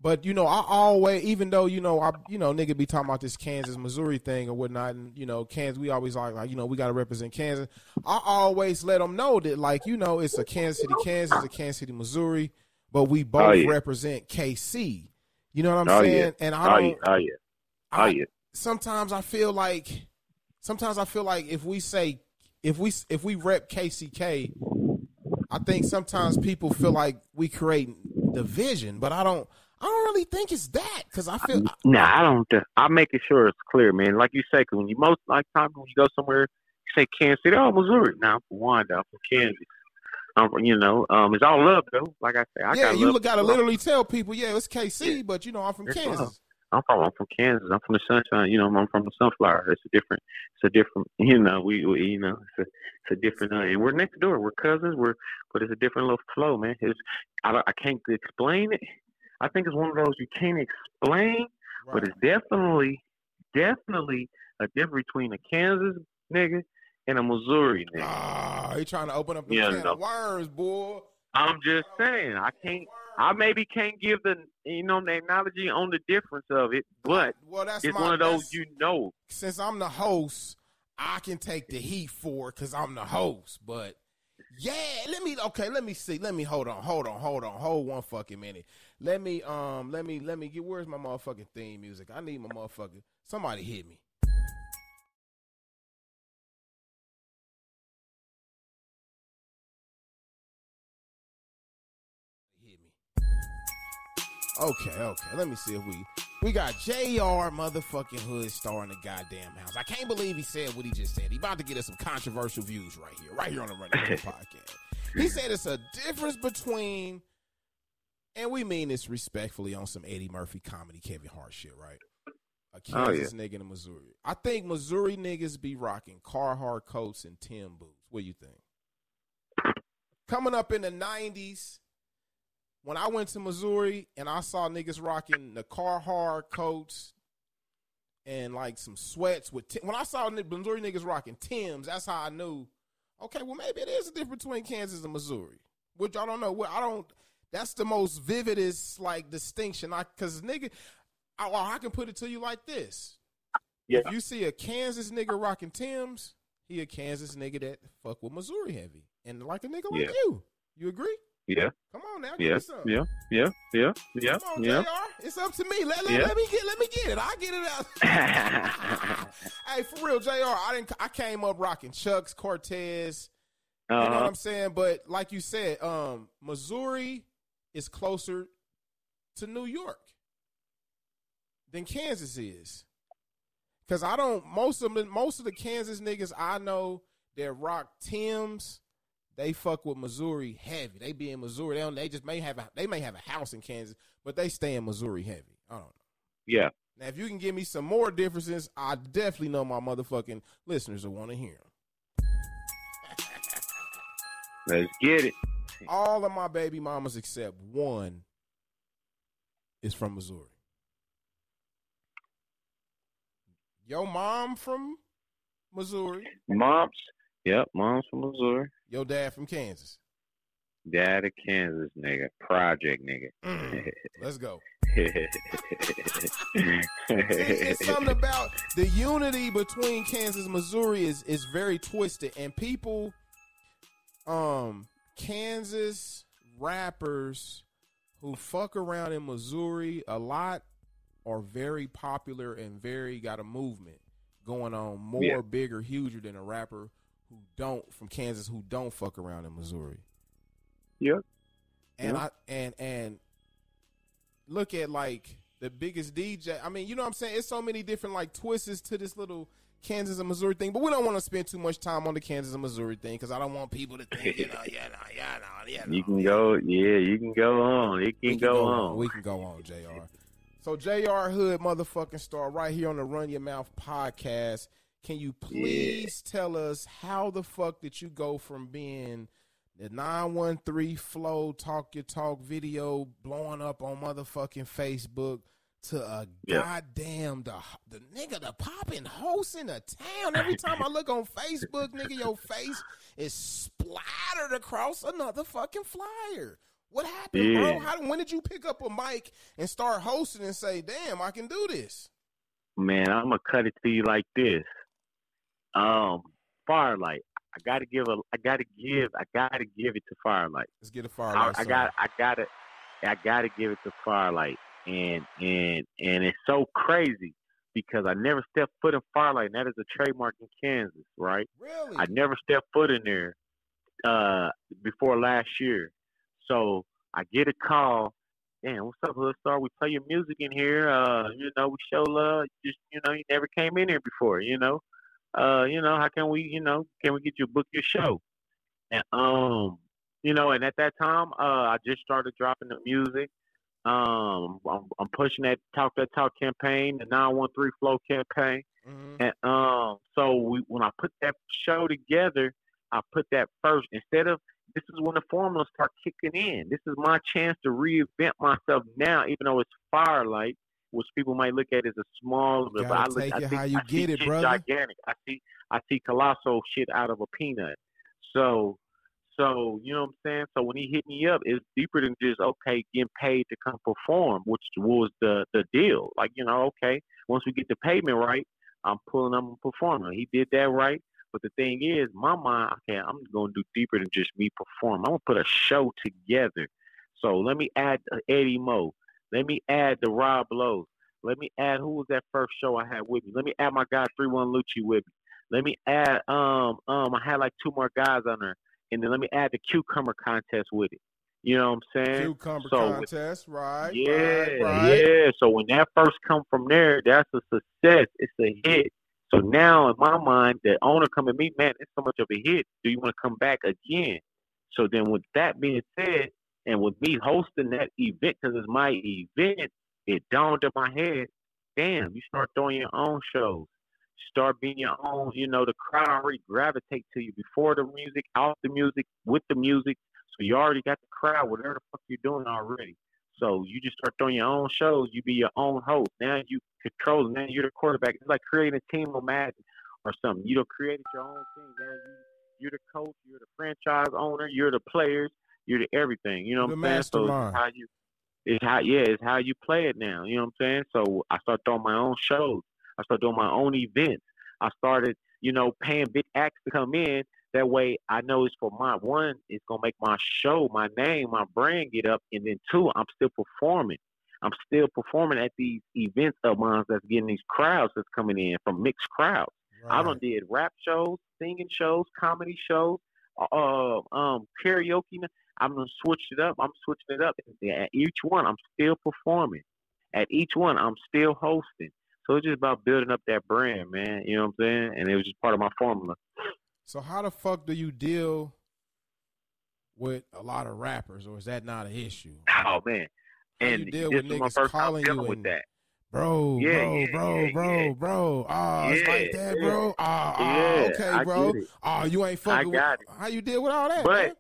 but you know, I always, even though you know, I you know, nigga be talking about this Kansas Missouri thing or whatnot, and you know, Kansas, we always like, like you know, we got to represent Kansas. I always let them know that, like, you know, it's a Kansas City, Kansas, a Kansas City, Missouri, but we both Oh, yeah. represent KC. You know what I'm Oh, saying? yeah. And I Oh don't. Oh, yeah, oh yeah, oh I- yeah. Sometimes I feel like, sometimes I feel like if we say, if we if we rep KCK, I think sometimes people feel like we create division, but I don't. I don't really think it's that because I feel Nah, I don't. th- I make it sure it's clear, man. Like you say, 'cause when you most like time when you go somewhere, you say Kansas City, oh Missouri. Now I'm from Wyandotte, I'm from Kansas. I'm from, you know, um, it's all love though. Like I say, I yeah, got you got to literally tell people, yeah, it's KC, but you know I'm from It's Kansas. love. I'm from I'm from Kansas. I'm from the sunshine. You know, I'm from the sunflower. It's a different. It's a different. *laughs* You know, we, we you know, it's a it's a different. Uh, and we're next door. We're cousins. We're but it's a different little flow, man. It's I don't, I can't explain it. I think it's one of those you can't explain, but it's definitely definitely a difference between a Kansas nigga and a Missouri nigga. Ah, he trying to open up the Yeah, can no. of worms, boy. I'm just saying. I can't. I maybe can't give the you know the analogy on the difference of it, but well, that's it's my, one of those you know. since I'm the host, I can take the heat for it because I'm the host. But yeah, let me okay, let me see. Let me hold on, hold on, hold on, hold one fucking minute. Let me um let me let me get where's my motherfucking theme music? I need my motherfucking somebody hit me. Hit me. Okay, okay. Let me see if we we got Jr. motherfucking Hood star in the goddamn house. I can't believe he said what he just said. He about to get us some controversial views right here, right here on the Running *laughs* podcast. He said it's a difference between, and we mean this respectfully on some Eddie Murphy comedy, Kevin Hart shit, right? A Oh, yeah. Kansas nigga in Missouri. I think Missouri niggas be rocking Carhartt coats and Tim boots. What do you think? Coming up in the '90s, when I went to Missouri and I saw niggas rocking the Carhartt coats and like some sweats with Tim- when I saw Missouri niggas rocking Tims, that's how I knew. Okay, well maybe it is a difference between Kansas and Missouri, which I don't know. I don't. That's the most vividest like distinction. I because nigga, I, well, I can put it to you like this: Yeah. if you see a Kansas nigga rocking Tims, he a Kansas nigga that fuck with Missouri heavy, and like a nigga like Yeah. you. You agree? Yeah, Come on now, yeah, yeah, yeah, yeah, yeah, Come on, yeah. JR. It's up to me. Let, let, Yeah. let me get let me get it. I get it out. *laughs* hey, for real, JR, I didn't I came up rocking Chucks, Cortez. You know what Uh-huh. I'm saying? But like you said, um, Missouri is closer to New York than Kansas is. Cause I don't most of the most of the Kansas niggas I know that rock Tim's, they fuck with Missouri heavy. They be in Missouri. They don't, they just may have a, they may have a house in Kansas, but they stay in Missouri heavy. I don't know. Yeah, Now, if you can give me some more differences, I definitely know my motherfucking listeners will want to hear them. *laughs* let's get it. All of my baby mamas except one is from Missouri. Your mom from Missouri. Moms, yep, moms from Missouri. Your dad from Kansas. Dad of Kansas, nigga. Project, nigga. Mm, let's go. it's it's *laughs* something about the unity between Kansas and Missouri is is very twisted, and people, um, Kansas rappers who fuck around in Missouri a lot are very popular and very got a movement going on more Yeah. bigger, huger than a rapper who don't from Kansas who don't fuck around in Missouri. Yeah. And Yeah. I and and look at like the biggest DJ. I mean, you know what I'm saying? It's so many different like twists to this little Kansas and Missouri thing, but we don't want to spend too much time on the Kansas and Missouri thing because I don't want people to think, you know, *laughs* yeah, no, yeah, no, yeah. No. You can go, yeah, you can go on. It can, We go, on. We can go on, Jr. So Jr. Hood, motherfucking star, right here on the Run Your Mouth podcast. Can you please tell us how the fuck did you go from being the 913 flow talk your talk video blowing up on motherfucking Facebook to a Yeah. goddamn the the nigga the popping host in the town. Every time I look on Facebook, nigga, your face is splattered across another fucking flyer. What happened, Yeah. bro? How, when did you pick up a mic and start hosting and say, "Damn, I can do this"? Man, I'm gonna cut it to you like this. Um, Firelight. I gotta give a. I gotta give. I gotta give it to Firelight. Let's get a fire. I, I got. I gotta. I gotta give it to Firelight. And and and it's so crazy because I never stepped foot in Firelight. And that is a trademark in Kansas, right? really. I never stepped foot in there uh, before last year. So I get a call. Damn, what's up, Hood Star? We play your music in here. Uh, you know, we show love. Just you know, you never came in here before. You know, uh, you know, how can we, you know, can we get you book your show? And um, you know, and at that time, uh, I just started dropping the music. Um, I'm, I'm pushing that talk that talk campaign, the 913 flow campaign. Mhm. And um, so we, when I put that show together, I put that first instead of this is when the formulas start kicking in. This is my chance to reinvent myself now, even though it's firelight, which people might look at as a small. but I look, take I it think- how you I get it, brother. Gigantic. I see, I see colossal shit out of a peanut. So, so you know what I'm saying. So when he hit me up, it's deeper than just okay, getting paid to come perform, which was the the deal. Like you know, okay, once we get the payment right, I'm pulling up and performing. He did that right. But the thing is, my mind, okay, I'm going to do deeper than just me perform. I'm going to put a show together. So let me add uh, Eddie Mo. Let me add the Rob Lowe's. Let me add who was that first show I had with me. Let me add my guy Three One Lucci with me. Let me add um um I had like two more guys on there, and then let me add the cucumber contest with it. You know what I'm saying? Cucumber So with- contest, right? yeah, right, right. yeah. So when that first come from there, that's a success. It's a hit. So now in my mind, the owner come to me, man, it's so much of a hit. Do you want to come back again? So then with that being said, and with me hosting that event, because it's my event, it dawned in my head, damn, you start throwing your own shows. Start being your own, you know, the crowd already gravitate to you before the music, out the music, with the music. So you already got the crowd, whatever the fuck you're doing already. So you just start throwing your own shows. You be your own host. Now you control. Now you're the quarterback. It's like creating a team of Madden or something. You don't created your own thing. Now you you're the coach. You're the franchise owner. You're the players. You're the everything. You know The what I'm saying? So it's how you it's how yeah, it's how you play it now. You know what I'm saying? So I start throwing my own shows. I started doing my own events. I started, you know, paying big acts to come in. That way I know it's for my one, it's gonna make my show, my name, my brand get up, and then two, I'm still performing. I'm still performing at these events of mine that's getting these crowds that's coming in from mixed crowds. I right. done did rap shows, singing shows, comedy shows, uh, um, karaoke. I'm gonna switch it up. I'm switching it up. At each one, I'm still performing. At each one, I'm still hosting. So it's just about building up that brand, man. You know what I'm saying? And it was just part of my formula. So how the fuck do you deal with a lot of rappers, or is that not an issue? Oh man. How you deal this with niggas first calling you with and- that. Bro, Yeah, bro, yeah, bro, yeah, bro, bro. Ah, it's like that, bro. Ah, ah, Yeah, okay, bro. Ah, you ain't fucking got with how you deal with all that, But- man?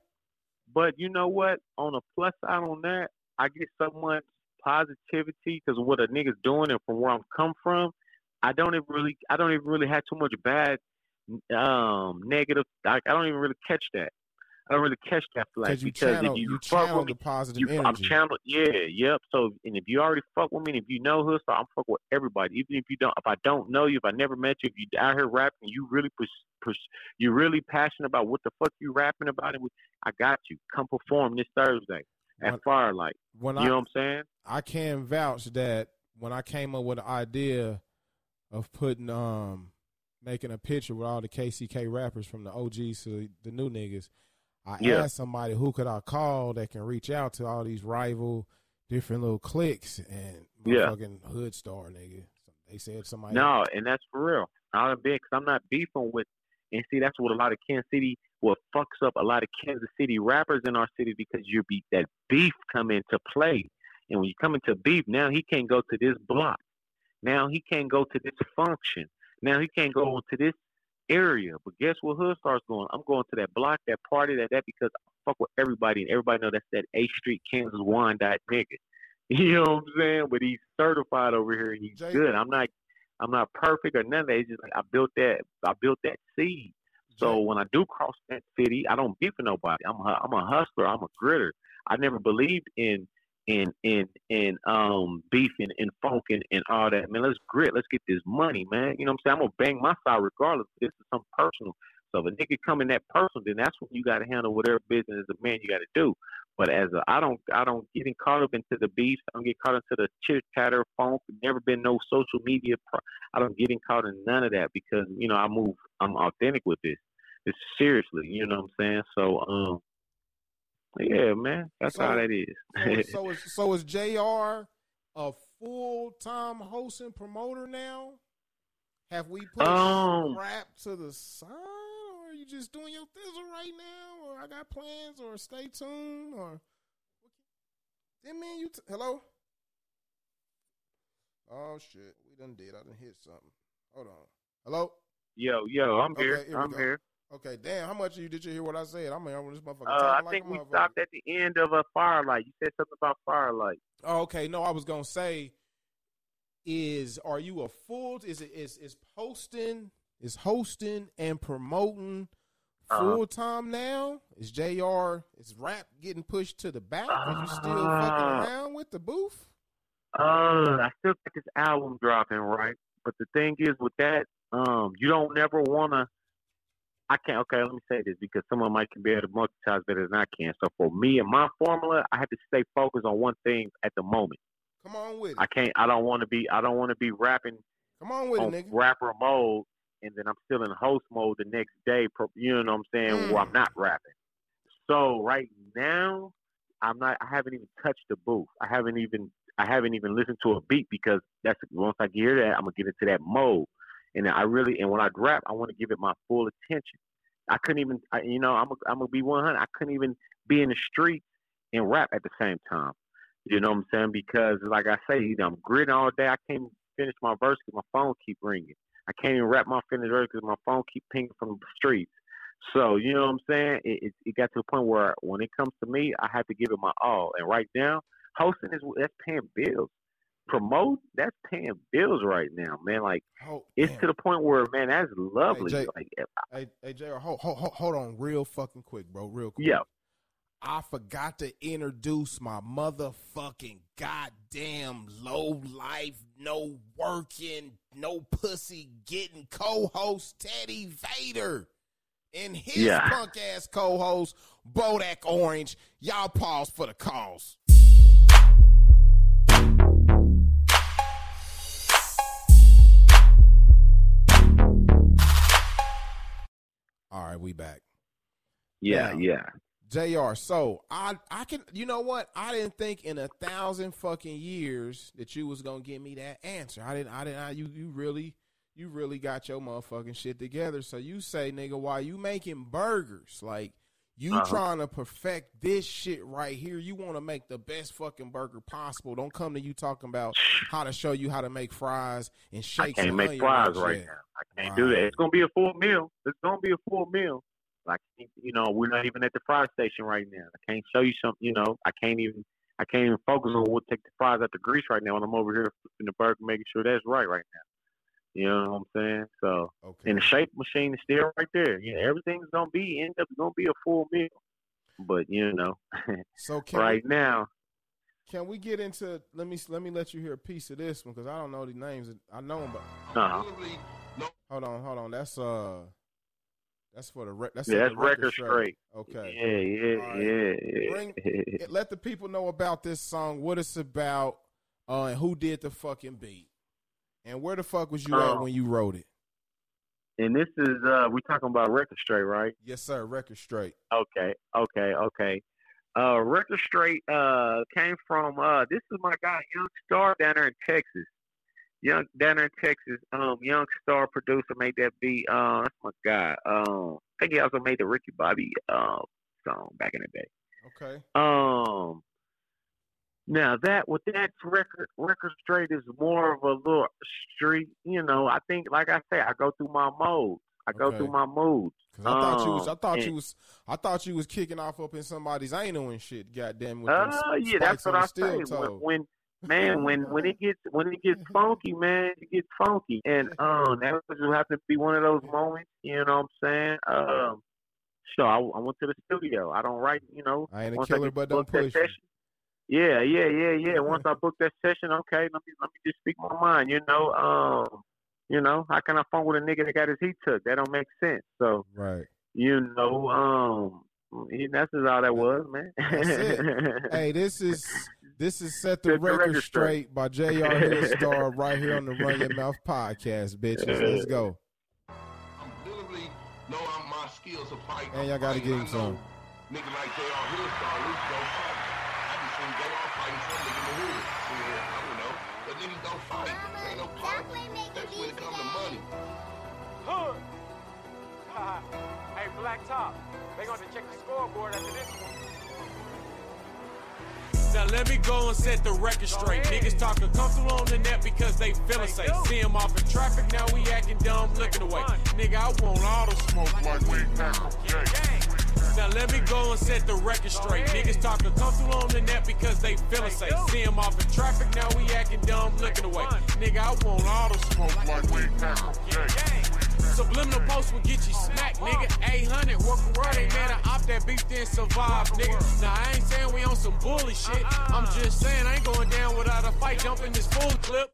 But you know what? On a plus side on that, I get so much positivity because what a nigga's doing and from where I'm come from. I don't even really, I don't even really have too much bad, um, negative. I, I don't even really catch that. I don't really catch that flag Because channel, if you, you fuck with me, the positive you, I'm energy. channeled. Yeah, yep. So, and if you already fuck with me, and if you know hood, so I'm fuck with everybody. Even if you don't, if I don't know you, if I never met you, if you out here rapping, you really push, push, you're really passionate about what the fuck you rapping about. It, I got you. Come perform this Thursday at When- Firelight. when You I know what I'm saying? I can vouch that when I came up with the idea of putting um making a picture with all the KCK rappers from the OGs to the new niggas, I Yeah. asked somebody who could I call that can reach out to all these rival different little cliques and Yeah. fucking hood star nigga. They said somebody. No, and that's for real. I've been because I'm not beefing with. And see, that's what a lot of Kansas City, what fucks up a lot of Kansas City rappers in our city because you be that beef come into play, and when you come into beef, now he can't go to this block, now he can't go to this function, now he can't go to this area. But guess what? Hood starts going. I'm going to that block, that party, that that because I fuck with everybody, and everybody know that's that A Street Kansas Wyandotte nigga. *laughs* You know what I'm saying? But he's certified over here. and He's Jay- good. I'm not. I'm not perfect or none of that. It's just like I built that. I built that seed. So when I do cross that city, I don't beef with nobody. I'm a, I'm a hustler. I'm a gritter. I never believed in in in in um beefing and funk and, and all that. Man, let's grit. Let's get this money, man. You know what I'm saying? I'm gonna bang my side regardless. This is something personal. So if a nigga come in that personal, then that's when you gotta handle whatever business as a man you gotta do. But as a, I don't, I don't getting caught up into the beef. I don't get caught into the chit chatter, funk. Never been no social media. Pro- I don't getting caught in none of that because you know I move. I'm authentic with this. It's seriously, you know what I'm saying. So, um, yeah, man, that's So- how that is. So, is- so *laughs* is so is Jr. a full time host and promoter now? Have we put Um, rap to the side, or are you just doing your thizzle right now, or I got plans, or stay tuned, or then man, you t- hello? Oh shit, we done did. I done hit something. Hold on. Hello. yo, yo, I'm Okay, here. here I'm here. Okay, damn. How much of you did you hear what I said? I'm here with this motherfucker. Uh, I like think we stopped at the end of a firelight. You said something about firelight. Oh, okay. No, I was gonna say, is are you a full? Is it is is posting? Is hosting and promoting Uh-huh. full time now? Is Jr. Is rap getting pushed to the back? Are you still Uh, fucking around with the booth? Uh, I still got this album dropping, right? But the thing is with that, um, you don't never wanna. I can't. Okay, let me say this because someone might be able to multitask better than I can. So for me and my formula, I have to stay focused on one thing at the moment. Come on with it. I can't. I don't want to be. I don't want to be rapping Come on with it, on nigga. rapper mode, and then I'm still in host mode the next day. You know what I'm saying? Where I'm Mm. not rapping. So right now, I'm not. I haven't even touched the booth. I haven't even. I haven't even listened to a beat because that's once I hear that, I'm gonna get into that mode. And I really, and when I rap, I want to give it my full attention. I couldn't even, I, you know, I'm, I'm gonna be 100. I couldn't even be in the street and rap at the same time. You know what I'm saying? Because like I say, you know, I'm gritting all day. I can't finish my verse because my phone keep ringing. I can't even rap my finished verse because my phone keep pinging from the streets. So you know what I'm saying? It, it, it got to the point where when it comes to me, I have to give it my all. And right now, hosting is that's paying bills. Promote that's paying bills right now, man. Like Oh, it's damn. to the point where man, that's lovely. Jay- like if- Hey, hey, Jr. Hold, hold, hold- on, real fucking quick, bro. Real quick. yeah, I forgot to introduce my motherfucking goddamn low life, no working, no pussy getting co-host Teddy Vader and his Yeah. punk ass co-host Bodak Orange. Y'all pause for the calls. All right, we back. yeah, Yeah. yeah. Jr. So I I can you know what I didn't think in a thousand fucking years that you was gonna give me that answer. I didn't I didn't I, you you really you really got your motherfucking shit together. So you say nigga, why you making burgers? Like you Uh-huh. trying to perfect this shit right here. You want to make the best fucking burger possible. Don't come to you talking about how to show you how to make fries and shakes. I can't make fries right yet. now. I can't do that. It's gonna be a full meal. It's gonna be a full meal. Like you know, we're not even at the fry station right now. I can't show you something. You know, I can't even. I can't even focus on what take the fries out the grease right now when I'm over here flipping the burger, making sure that's right right now. You know what I'm saying? So, Okay. and the shape machine is still right there. Yeah, everything's gonna be end up gonna be a full meal. But you know, so *laughs* can we, right now, Can we get into? Let me let me let you hear a piece of this one because I don't know the names. I know them, but uh-huh. hold on, hold on. That's uh, that's for the re- that's yeah, that's the record straight. Okay, Yeah, yeah, right. yeah, Bring- let the people know about this song, what it's about, uh, and who did the fucking beat, and where the fuck was you at Um, when you wrote it? And this is uh we talking about record straight, right? Yes, sir. Record straight. Okay, okay, okay. Uh, Record Straight uh came from uh this is my guy Young Star down there in Texas. Young down there in Texas. Um, Young Star producer made that beat. Uh, that's my guy. Um, I think he also made the Ricky Bobby uh song back in the day. Okay. Um, now that with that record, record straight is more of a little street. You know, I think, like I say, I go through my modes. I go through my moods. Cause I thought you was, I Um, thought and- you was, I thought you was kicking off up in somebody's anal and shit. Goddamn, with Uh, yeah, that's what I say. When, when man, when when it gets when it gets *laughs* funky, man, it gets funky, and um, that just happened to be one of those moments. You know what I'm saying? Um, so I, I went to the studio. I don't write, you know. I ain't a killer, but don't push. session- Yeah, yeah, yeah, yeah. Once I book that session, okay, let me let me just speak my mind. You know, um, you know, how can I phone with a nigga that got his heat took? That don't make sense. So Right. you know, um, that's just all that was, man. That's it. *laughs* Hey, this is this is set the Set the record record straight straight. by Jr. Hoodstar right here on the Run Your Mouth podcast, bitches. Let's go. I'm literally know my skills of fight. And y'all gotta fighting. give him some. Nigga like J.R. Hillstar, niggas don't fight. There ain't no problem. That's when it comes to money. Hood. hey, Black Top. They gonna check the scoreboard after this one. Now let me go and set the record straight. Niggas talking comfortable on the net because they feeling safe. See 'em off in traffic, now we acting dumb, looking away. Nigga, I want all the smoke like we Now let me go and set the record straight. Niggas talking comfortable on the net because they feeling safe. See 'em off in traffic, now we acting dumb, looking away. Nigga, I want all the smoke like we Subliminal post will get you smacked, nigga. 800, work around, they mad I opt that beef, then survive, nigga. Now, I ain't saying we on some bully shit. I'm just saying I ain't going down without a fight, dumping this full clip.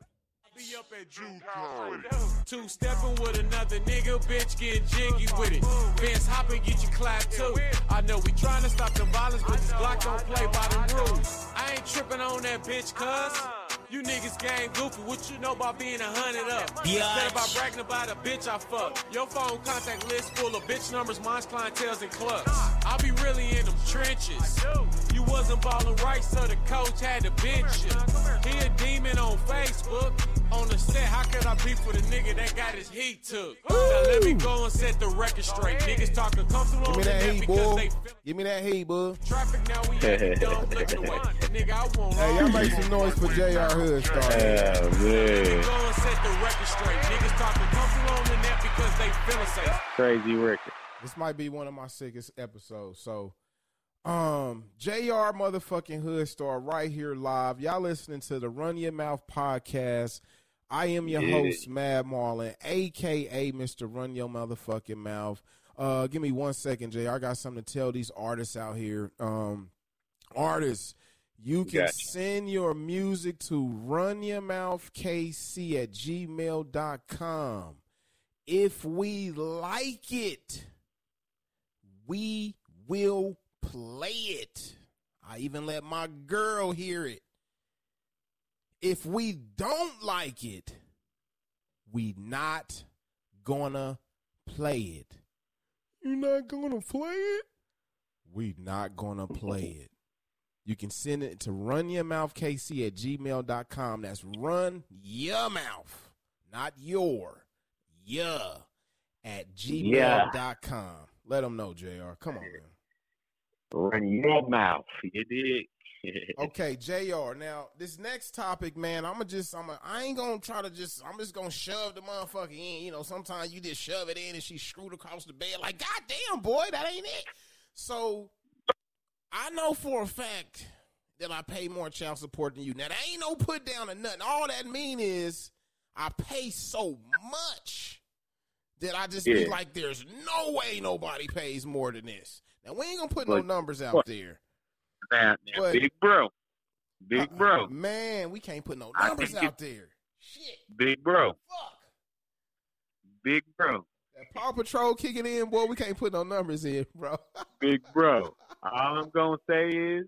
Be up at Juke Two stepping with another nigga, bitch get jiggy with it. Fence hopping, get you clapped too. I know we trying to stop the violence, but this block don't play by the rules. I ain't tripping on that bitch, cuz. You niggas game goofy, what you know about being a hundred up? Instead about bragging about a bitch I fuck. Your phone contact list full of bitch numbers, mine's clientels and clubs. I be really in them trenches. You wasn't ballin' right, so the coach had to bench you. He a demon on Facebook. On the set, how could I beef with a nigga that got his heat took? Now let me go and set the record straight. Niggas talking comfortable Give me on the that net heat, because boy. they feel Give me that heat, boy. traffic. Now we dumb, looking away. Nigga, I want Hey, y'all make some noise for Jr. we Hoodstar. Oh man, Go and set the record straight. Niggas talking comfortable on the net because they feeling safe. crazy record. This might be one of my sickest episodes. So, um, Jr. motherfucking Hood Star right here live. Y'all listening to the Run Your Mouth podcast. I am your Yeah. host, Mad Marlin, aka Mr. Run Your Motherfucking Mouth. Uh, give me one second, Jr. I got something to tell these artists out here. Um, artists, you can Gotcha. send your music to runyourmouthkc at gmail.com. If we like it, we will play it. I even let my girl hear it. If we don't like it, we not gonna play it. You're not gonna play it? We not gonna play it. You can send it to runyourmouthkc at gmail.com. That's run your mouth, not your, yeah, at gmail.com. Let them know, JR. Come on, man. Run your mouth. You dig? *laughs* Okay, Jr. Now this next topic, man, I'm gonna just, I'm, a, I ain't gonna try to just, I'm just gonna shove the motherfucker in. You know, sometimes you just shove it in and she screwed across the bed. Like, God damn, boy, that ain't it. So, I know for a fact that I pay more child support than you. Now, that ain't no put down or nothing. All that mean is I pay so much that I just be like, there's no way nobody pays more than this. Now, we ain't gonna put no numbers out there. But- big bro, big Uh, bro, Man, we can't put no numbers out there. Shit. big bro, Fuck. big bro, That Paw Patrol kicking in, boy. We can't put no numbers in, *laughs* bro. big bro. All I'm gonna say is,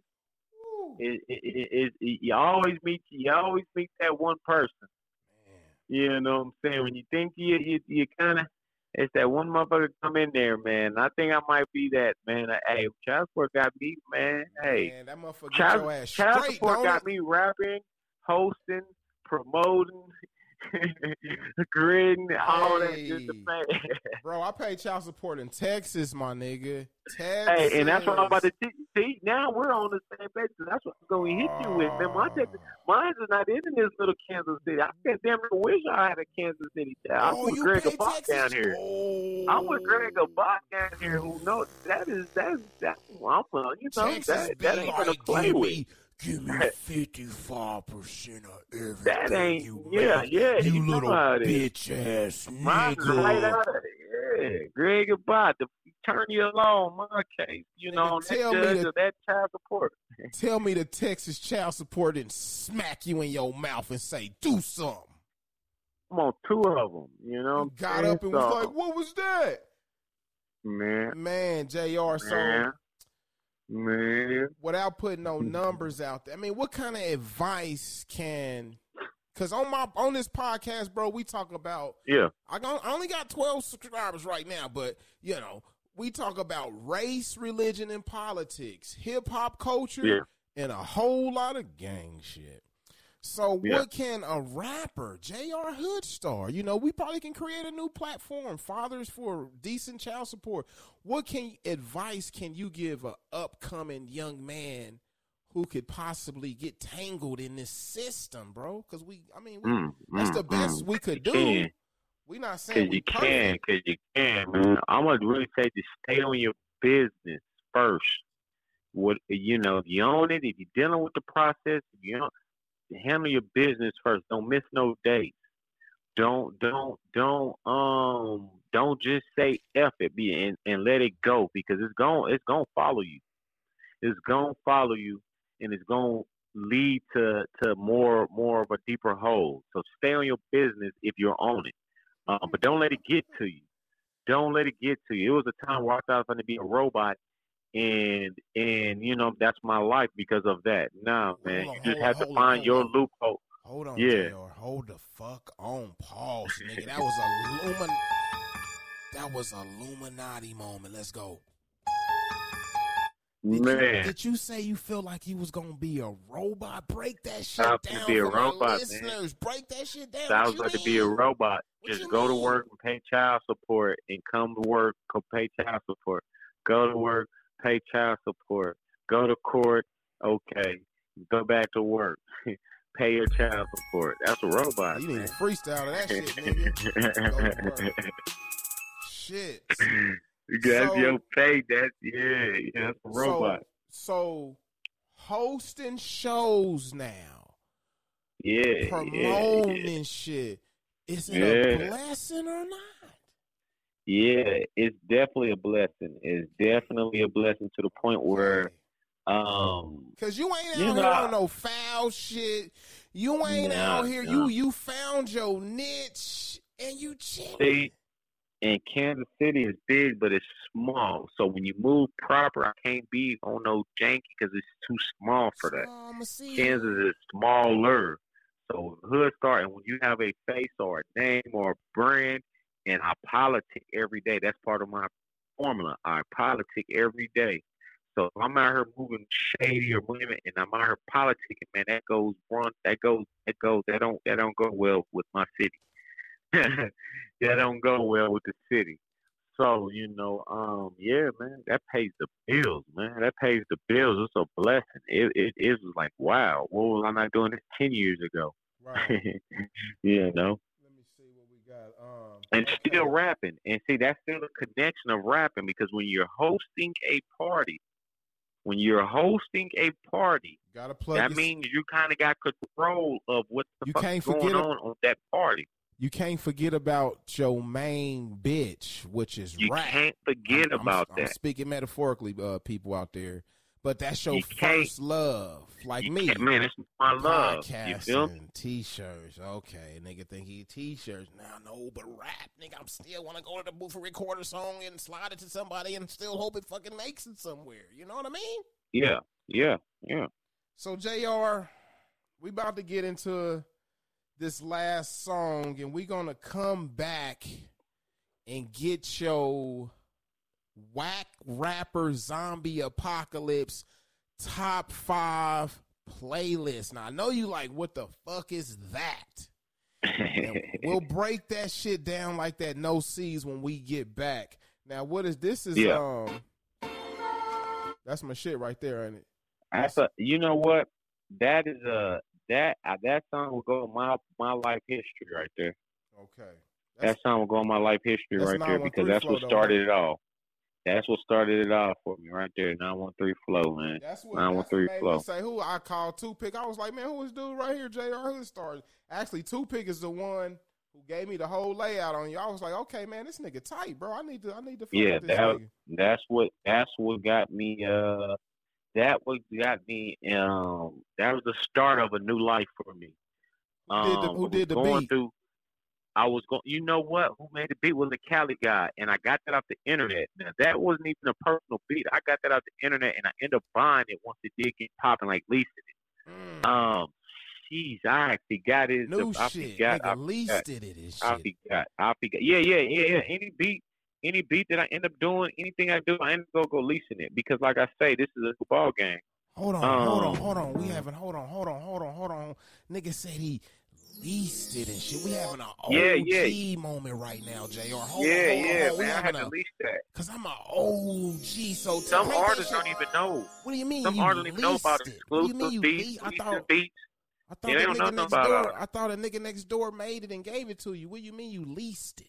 it, it, it, it, it- you always meet you always meet that one person. Man. You know what I'm saying? When you think you you, you kind of It's that one motherfucker come in there, man. I think I might be that, man. Uh, hey, child support got me, man. Hey, Man, that motherfucker child, child support got me rapping, hosting, promoting, *laughs* gritting, all that. The Hey. fact. *laughs* Bro, I pay child support in Texas, my nigga. Texas. Hey, and that's what I'm about to teach. See, now we're on the same page. That's what I'm going to hit you with, man. My Texas, mine is not in this little Kansas City. I can't damn near wish I had a Kansas City. I'm oh, with you Greg pay Abbott down here. Oh. I'm with Greg Abbott down here, who knows that is that's that. I'm, uh, you know Texas that that ain't gonna play with. Me, give me fifty-five percent of everything. That ain't you yeah make. yeah. You little how it is. bitch ass nigga. right out of it. Yeah, Greg Abbott, turn attorney alone, my case. You know, that tell me judge the- that child support. *laughs* Tell me the Texas child support didn't smack you in your mouth and say, do something. I'm on two of them. You know, You I'm got up and was So, like, what was that? man, Man, JR, so man, man. without putting no *laughs* numbers out there, I mean, what kind of advice can because on my on this podcast, bro, we talk about Yeah, I, gon- I only got 12 subscribers right now, but you know, we talk about race, religion, and politics, hip hop culture, Yeah. and a whole lot of gang shit. So, Yeah. what can a rapper, J.R. Hoodstar, you know, we probably can create a new platform, Fathers for Decent Child Support. What can advice can you give a upcoming young man who could possibly get tangled in this system, bro? Because we, I mean, we, mm, that's mm, the best mm. we could do. can. We not saying Cause we you can, cause you can, man. I'm gonna really say to stay on your business first. What you know, if you own it, if you're dealing with the process, if you don't handle your business first. Don't miss no dates. Don't don't don't um don't just say F it be and, and let it go because it's going it's gonna follow you. It's gonna follow you and it's gonna lead to to more more of a deeper hole. So stay on your business if you're on it. Um, but don't let it get to you. Don't let it get to you. It was a time where I thought I was going to be a robot, and and you know that's my life because of that. Nah, man, on, you just have on, to on, find hold your on. loophole. Hold on, Yeah. JR. Hold the fuck on. Pause, nigga. That was a lumin. That was a Illuminati moment. Let's go. Did man, you, did you say you feel like he was gonna be a robot? Break that shit was gonna be a robot, man. listeners. Break that shit down. What was you to be a robot. What Just go to work and pay child support, and come to work, pay child support. Go to work, pay child support. Go to court, okay. Go back to work, *laughs* pay your child support. That's a robot. You need freestyle that shit, nigga. Go to work. Shit. *laughs* That's So- your pay. That's yeah, yeah. That's a robot. So, so hosting shows now, yeah, yeah, promoting yeah. and shit. Is it Yeah. a blessing or not? Yeah, it's definitely a blessing. It's definitely a blessing to the point where, um, Cause you ain't out You here on no foul shit. You ain't Nah, out here. nah. You you found your niche and you see, and Kansas City is big, but it's small. So when you move proper, I can't be on no janky because it's too small for that. See Kansas is smaller. So hood start, and when you have a face or a name or a brand, and I politic every day, that's part of my formula. I politic every day. So if I'm out here moving shady or women, and I'm out here politicking, man, that goes wrong. That goes, that goes, that don't, that don't go well with my city. *laughs* that don't go well with the city. So you know, um, yeah, man, that pays the bills, man. That pays the bills. It's a blessing. It it, it was like, wow, what was I not doing this ten years ago? Right. *laughs* you know, Let me see what we got. Um and still rapping. And see, that's still a connection of rapping because when you're hosting a party, when you're hosting a party, gotta plug that your- means you kind of got control of what the You fuck can't going forget a- on on that party. you can't forget about your main bitch, which is You rap. can't forget I'm- I'm- about I'm that. speaking metaphorically, uh, people out there. But that's your You first love, like me. man, it's my love. You feel me? Podcasting, t-shirts. Okay, nigga think he t-shirts. Now no, but rap, nigga. I'm still want to go to the booth and record a song and slide it to somebody and still hope it fucking makes it somewhere. You know what I mean? Yeah, yeah, yeah. So Jr. We about to get into this last song, and we gonna come back and get your whack rapper zombie apocalypse top five playlist. Now I know you like what the fuck is that? *laughs* We'll break that shit down like that no seas when we get back. Now what is this is Yeah. um that's my shit right there, ain't it? That's a, you know what? That is a that uh, that song will go in my my life history right there. Okay. That song will go in my life history right there because that's what though, started it all. That's what started it off for me right there. Nine one three flow, man. That's what, Nine one three flow. say who I called two pick. I was like, man, who is dude right here? Jr. Hood started. Actually, two pick is the one who gave me the whole layout on you. I was like, okay, man, this nigga tight, bro. I need to, I need to. Yeah, that- That's what that's what got me uh that what got me um that was the start of a new life for me. Who did the- Um, who did the going beat? Through, I was going. You know what? Who made the beat was a Cali guy, and I got that off the internet. Now that wasn't even a personal beat. I got that off the internet, and I ended up buying it once it did get popping, like leasing it. Mm, Um, jeez, I actually got it. new I shit. forgot. nigga I leased it. It is I shit. forgot. I forgot. Yeah, yeah, yeah, yeah. Any beat, any beat that I end up doing, anything I do, I end up go go leasing it because, like I say, this is a ball game. Hold on, hold on, Um, hold on. We having hold on, hold on, hold on, hold on. Nigga said he leased it and shit. We having an OG Yeah, yeah. moment right now, Jr. Hold yeah, on, hold yeah, on. We man. I had to a lease that. Cause I'm an OG, so Some artists don't even know. What do you mean? Some you artists don't even know about it? What do you mean exclusive beats? I thought beats. I thought Yeah, they don't nigga know nothing next about door. I thought a nigga next door made it and gave it to you. What do you mean you leased it?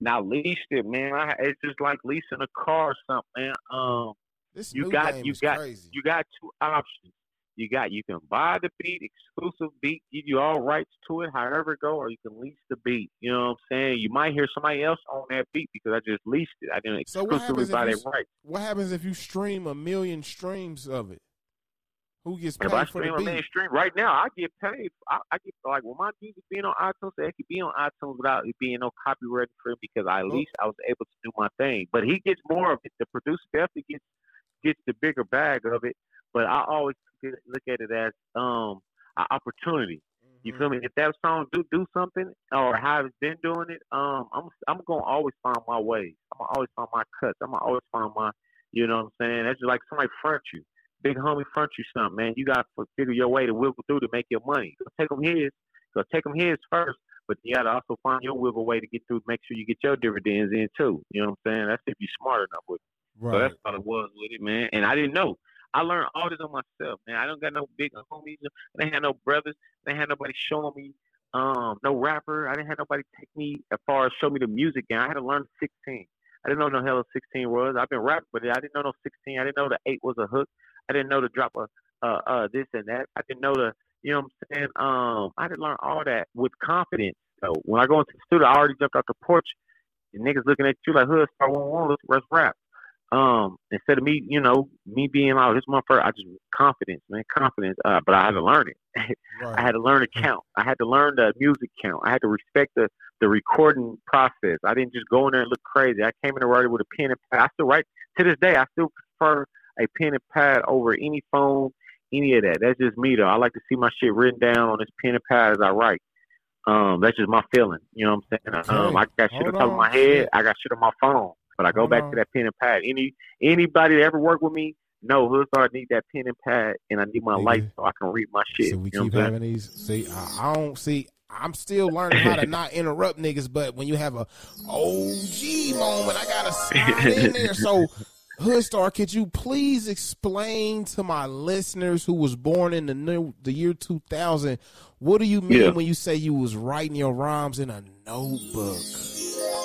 Now leased it, man. I, it's just like leasing a car or something, man. Um, This You got- you got- crazy. you got two options. You got you can buy the beat, exclusive beat, give you all rights to it, however it go, or you can lease the beat. You know what I'm saying? You might hear somebody else on that beat because I just leased it. I didn't So exclusively buy that right. what happens if you stream a million streams of it? Who gets paid If I for stream the a beat? mainstream right now, I get paid. I, I get like with my music being on iTunes, it could be on iTunes without it being no copyright for because I, oh. at Well- least I was able to do my thing. But he gets more of it. The producer definitely gets gets the bigger bag of it. But I always look at- it as um an opportunity. You Mhm. feel me? If that song do do something or how it's been doing it, um, I'm I'm gonna always find my ways. I'm gonna always find my cuts. I'm gonna always find my, you know what I'm saying? That's just like somebody front you, big homie front you something, man. You gotta figure your way to wiggle through to make your money. Go take them his, go take them his first, but you gotta also find your wiggle way to get through. Make sure you get your dividends in too. You know what I'm saying? That's if you're smart enough with. it. So Right. that's all it was with it, man. And I didn't know. I learned all this on myself, man. I don't got no big homies. I didn't have no brothers. I didn't have nobody showing me. Um, no rapper. I didn't have nobody take me as far as show me the music game. I had to learn 16. I didn't know no hell of 16 was. I've been rapping, but I didn't know no 16. I didn't know the eight was a hook. I didn't know to drop a uh uh this and that. I didn't know the you know what I'm saying. Um, I didn't learn all that with confidence. So when I go into the studio, I already jumped off the porch. And niggas looking at you like hood star one one. Let's rap. Um, instead of me, you know, me being out, this is my first. I just confidence, man, confidence. Uh, but I had to learn it. *laughs* Right. I had to learn to count. I had to learn the music count. I had to respect the the recording process. I didn't just go in there and look crazy. I came in there writing with a pen and pad. I still write to this day. I still prefer a pen and pad over any phone, any of that. That's just me though. I like to see my shit written down on this pen and pad as I write. Um, that's just my feeling. You know what I'm saying? Um, I got shit Hold on top of my head. I got shit on my phone. But I go Hold back to that pen and pad. Any anybody that ever worked with me, no, hood star need that pen and pad, and I need my Nigga. light so I can read my shit. So we you keep what I'm having these. See, I, I don't see. I'm still learning how to not interrupt niggas, but when you have a OG moment, I gotta *laughs* slide in there. So, Hoodstar, could you please explain to my listeners who was born in the new the year 2000? What do you mean Yeah. when you say you was writing your rhymes in a notebook?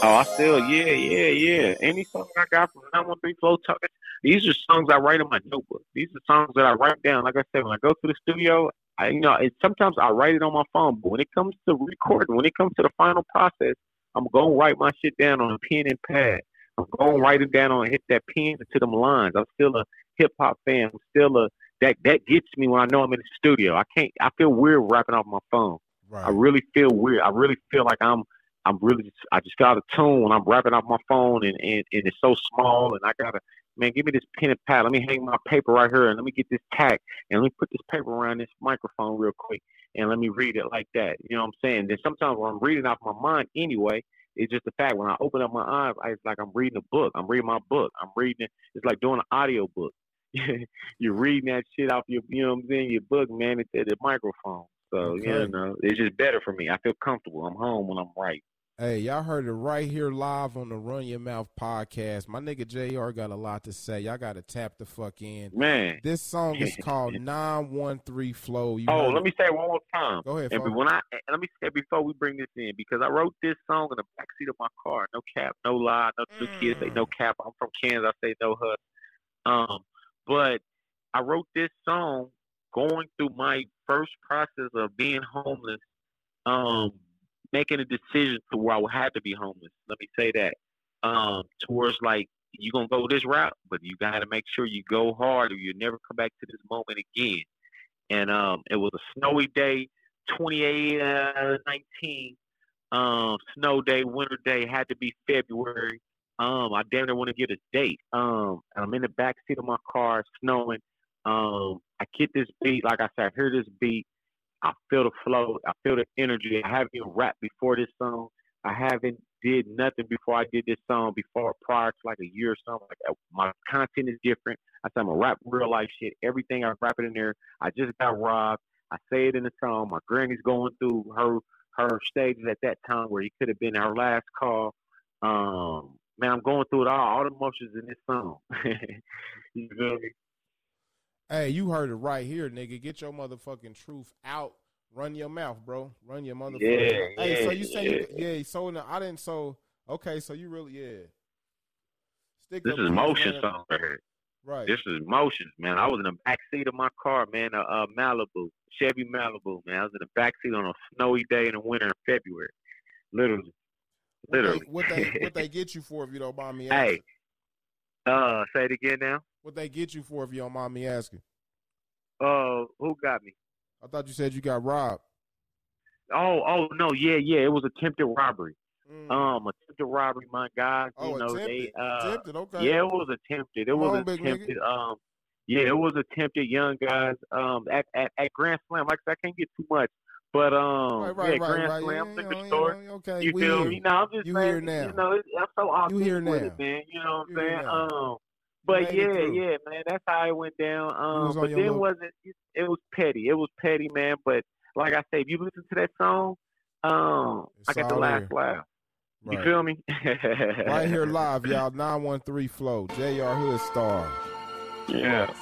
Oh, I still, yeah, yeah, yeah. Any song I got from 913 Flow Talking, these are songs I write in my notebook. These are songs that I write down. Like I said, when I go to the studio, I, you know, it, sometimes I write it on my phone, but when it comes to recording, when it comes to the final process, I'm going to write my shit down on a pen and pad. I'm going to write it down on, hit that pen into them lines. I'm still a hip hop fan. I'm still a, that, that gets me when I know I'm in the studio. I can't, I feel weird rapping off my phone. I really feel weird. I really feel like I'm I'm really just, I just got a tune when I'm rapping off my phone and, and, and it's so small and I gotta man give me this pen and pad. Let me hang my paper right here and let me get this tack and let me put this paper around this microphone real quick and let me read it like that. You know what I'm saying? Then sometimes when I'm reading off my mind anyway, It's just the fact when I open up my eyes, I, it's like I'm reading a book. I'm reading my book. I'm reading it. It's like doing an audio book. *laughs* You're reading that shit off your, you know what I'm saying, your book, man. It's at the microphone. So Okay. you know, it's just better for me. I feel comfortable. I'm home when I'm right. Hey, y'all heard it right here live on the Run Your Mouth podcast. My nigga JR got a lot to say. Y'all got to tap the fuck in. Man. This song is *laughs* called 913 Flow. You Oh, let it? me say it one more time. Go ahead, And when I let me say before we bring this in, because I wrote this song in the backseat of my car. No cap, no lie, no new kids say no cap. I'm from Kansas, I say no huss. Um, but I wrote this song going through my first process of being homeless, um, making a decision to where I would have to be homeless. Let me say that. Um, towards like you gonna go this route, but you gotta make sure you go hard or you never come back to this moment again and um, it was a snowy day, 28, uh, 19, um, snow day, winter day, had to be February. Um, I damn near want to get a date. Um, I'm in the back seat of my car, snowing. Um, I get this beat, like I said, I hear this beat. I feel the flow. I feel the energy. I haven't rapped before this song. I haven't did nothing before I did this song before prior to like a year or something. Like my content is different. I said I'm gonna rap real life shit. Everything I rap it in there. I just got robbed. I say it in the song. My granny's going through her her stages at that time where he could have been her last call. Um, man, I'm going through it all, all the emotions in this song. *laughs* you feel me? Hey, you heard it right here, nigga. Get your motherfucking truth out. Run your mouth, bro. Run your motherfucking Yeah, mouth. Hey, so you say you, yeah, so no, I didn't so okay, so you really yeah. Stick This is motion song right. Right. This is emotions, man. I was in the back seat of my car, man, a uh, Malibu, Chevy Malibu, man. I was in the back seat on a snowy day in the winter in February, literally, What they- literally. What they what *laughs* they get you for if you don't buy me Hey. Uh, say it again now. What they get you for if you don't mind me asking? Uh, who got me? I thought you said you got robbed. Oh, oh no, yeah, yeah. It was attempted robbery. Mm. Um, attempted robbery. My guys, oh, you know, attempted. they uh, attempted, okay. yeah, it was attempted. It Come was on, attempted. Um, yeah, it was attempted. Young guys. Um, at at, at Grand Slam. Like I said, I can't get too much, but um, Right, right, yeah, right, Grand right. Slam, yeah, you store. you know, okay, You we feel here. me? No, I'm just You saying, here now. You know, I'm so awesome here with now. it, man. You know what I'm saying? Um, You but made yeah, through. yeah, man, that's how it went down. Um, was but then little- wasn't it, it was petty. It was petty, man. But like I said, if you listen to that song, um, It's I got the all last there. laugh. You Right. feel me? right here *laughs* live, y'all. 913 Flow. JR Hood Star. Yeah.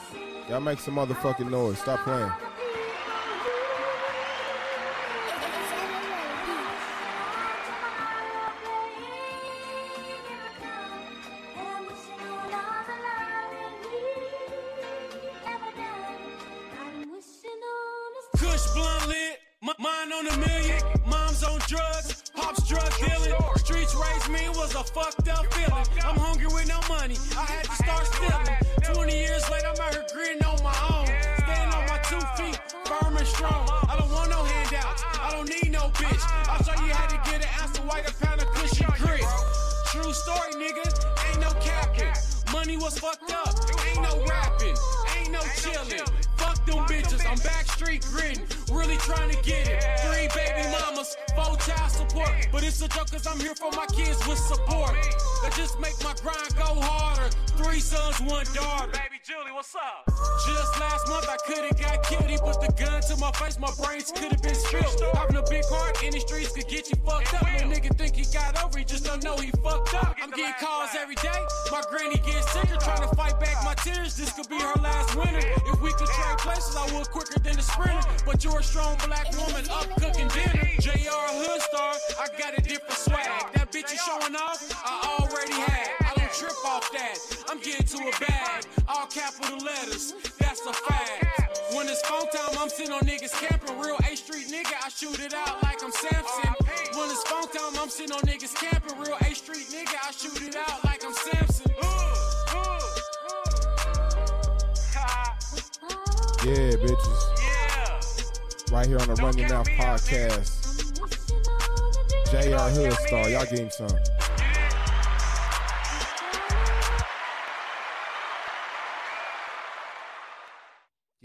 Y'all make some motherfucking noise. Stop playing. Fucked up feeling. I'm hungry with no money, I had to start stealing. 20 years later, I'm out here gritting on my own. Standing on my two feet, firm and strong. I don't want no handouts, I don't need no bitch. I'll show you how to get an ounce of white, a pound of cushion grit. True story, nigga, ain't no capping. Money was fucked up, ain't no rapping, ain't no chilling. But it's a joke cause I'm here for my kids with support. That just make my grind go harder. Three sons, one daughter. What's up? Just last month I could've got killed. He put the gun to my face, my brains could've been spilled. Having a big heart in the streets could get you fucked up. Little nigga think he got over, he just don't know he fucked up. I'm getting calls every day. My granny gets sicker, trying to fight back my tears. This could be her last winter. If we could trade places, I would quicker than a sprinter. But you're a strong black woman up cooking dinner. JR Hood Star, I got a different swag. That bitch you showing off, I already had. I'm getting to a bag. All capital letters, that's a fact. When it's phone time, I'm sitting on niggas camping. Real A Street nigga, I shoot it out like I'm Samson. When it's phone time, I'm sitting on niggas camping. Real A Street nigga, I shoot it out like I'm Samson. Yeah, bitches. Yeah. Right here on the Run Your Mouth podcast. JR Hood Star. Y'all give him some.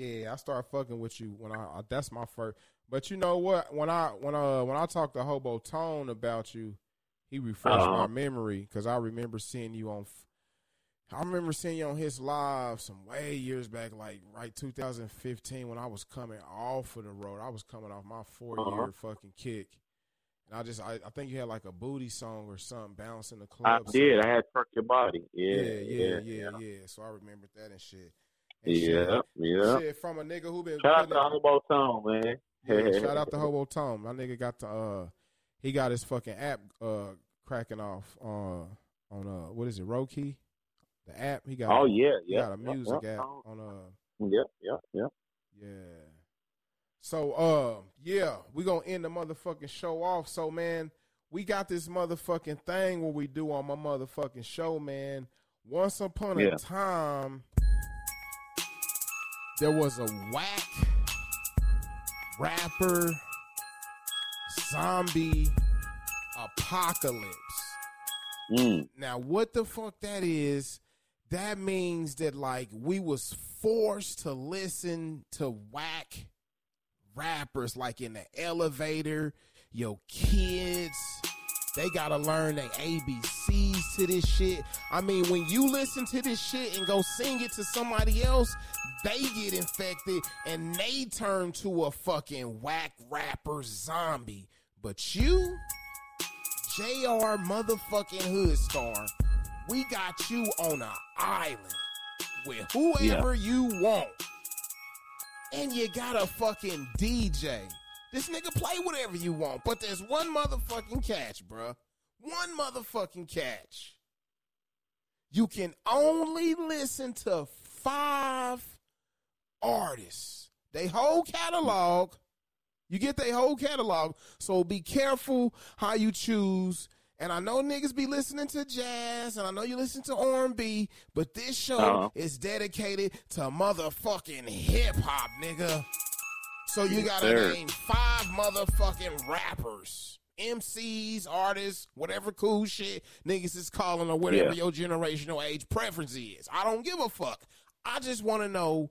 Yeah, I start fucking with you when I, I that's my first. But you know what? When I when uh when I talked to Hobo Tone about you, He refreshed Uh-huh. my memory because I remember seeing you on. I remember seeing you on his live some way years back, like right 2015 when I was coming off of the road. I was coming off my four year Uh-huh. fucking kick, and I just I, I think you had like a booty song or something bouncing the club. I did. I had Truck Your Body. yeah, Yeah, yeah, yeah, yeah, So I remembered that and shit. Yeah, yeah. shit, from a nigga who been Shout out to Hobo Tone, man. yeah, shout out to Hobo Tone. My nigga got the uh he got his fucking app uh cracking off uh on uh what is it, Roku? The app. He got Oh yeah, he yeah. got a music yeah. app on uh Yep, yep, yep. yeah. So uh yeah, we gonna end the motherfucking show off. So man, we got this motherfucking thing where we do on my motherfucking show, man. Once upon a time there was a whack rapper zombie apocalypse. Mm. Now, what the fuck that is? That means that like we was forced to listen to whack rappers like in the elevator. Yo, kids, they gotta learn their ABCs to this shit. I mean, when you listen to this shit and go sing it to somebody else, they get infected and they turn to a fucking whack rapper zombie. But you, JR motherfucking Hood Star, we got you on an island with whoever you want. And you got a fucking DJ. This nigga play whatever you want, but there's one motherfucking catch, bruh. One motherfucking catch. You can only listen to five artists. They whole catalog. You get their whole catalog. So be careful how you choose. And I know niggas be listening to jazz, and I know you listen to R&B, but this show Uh-huh. is dedicated to motherfucking hip hop, nigga. So you Yes, gotta sir. name five motherfucking rappers, MCs, artists, whatever cool shit niggas is calling or whatever Yeah. your generational age preference is. I don't give a fuck. I just want to know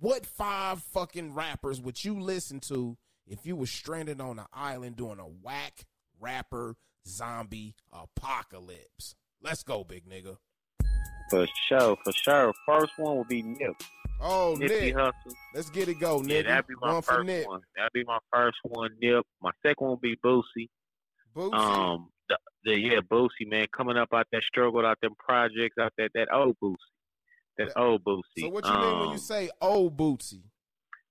what five fucking rappers would you listen to if you were stranded on an island doing a whack rapper zombie apocalypse? Let's go, big nigga. For sure, for sure. First one would be Nip. Oh, Nippy Nick. Hustle. Let's get it go, Yeah, nigga. that'd be my one first one. That'd be my first one, Nip. My second one would be Boosie. Boosie. Um, the, the yeah, Boosie man, coming up out that struggle, out them projects, out that that old Boosie, that Yeah. old Boosie. so what you mean when Um, you say old Boosie?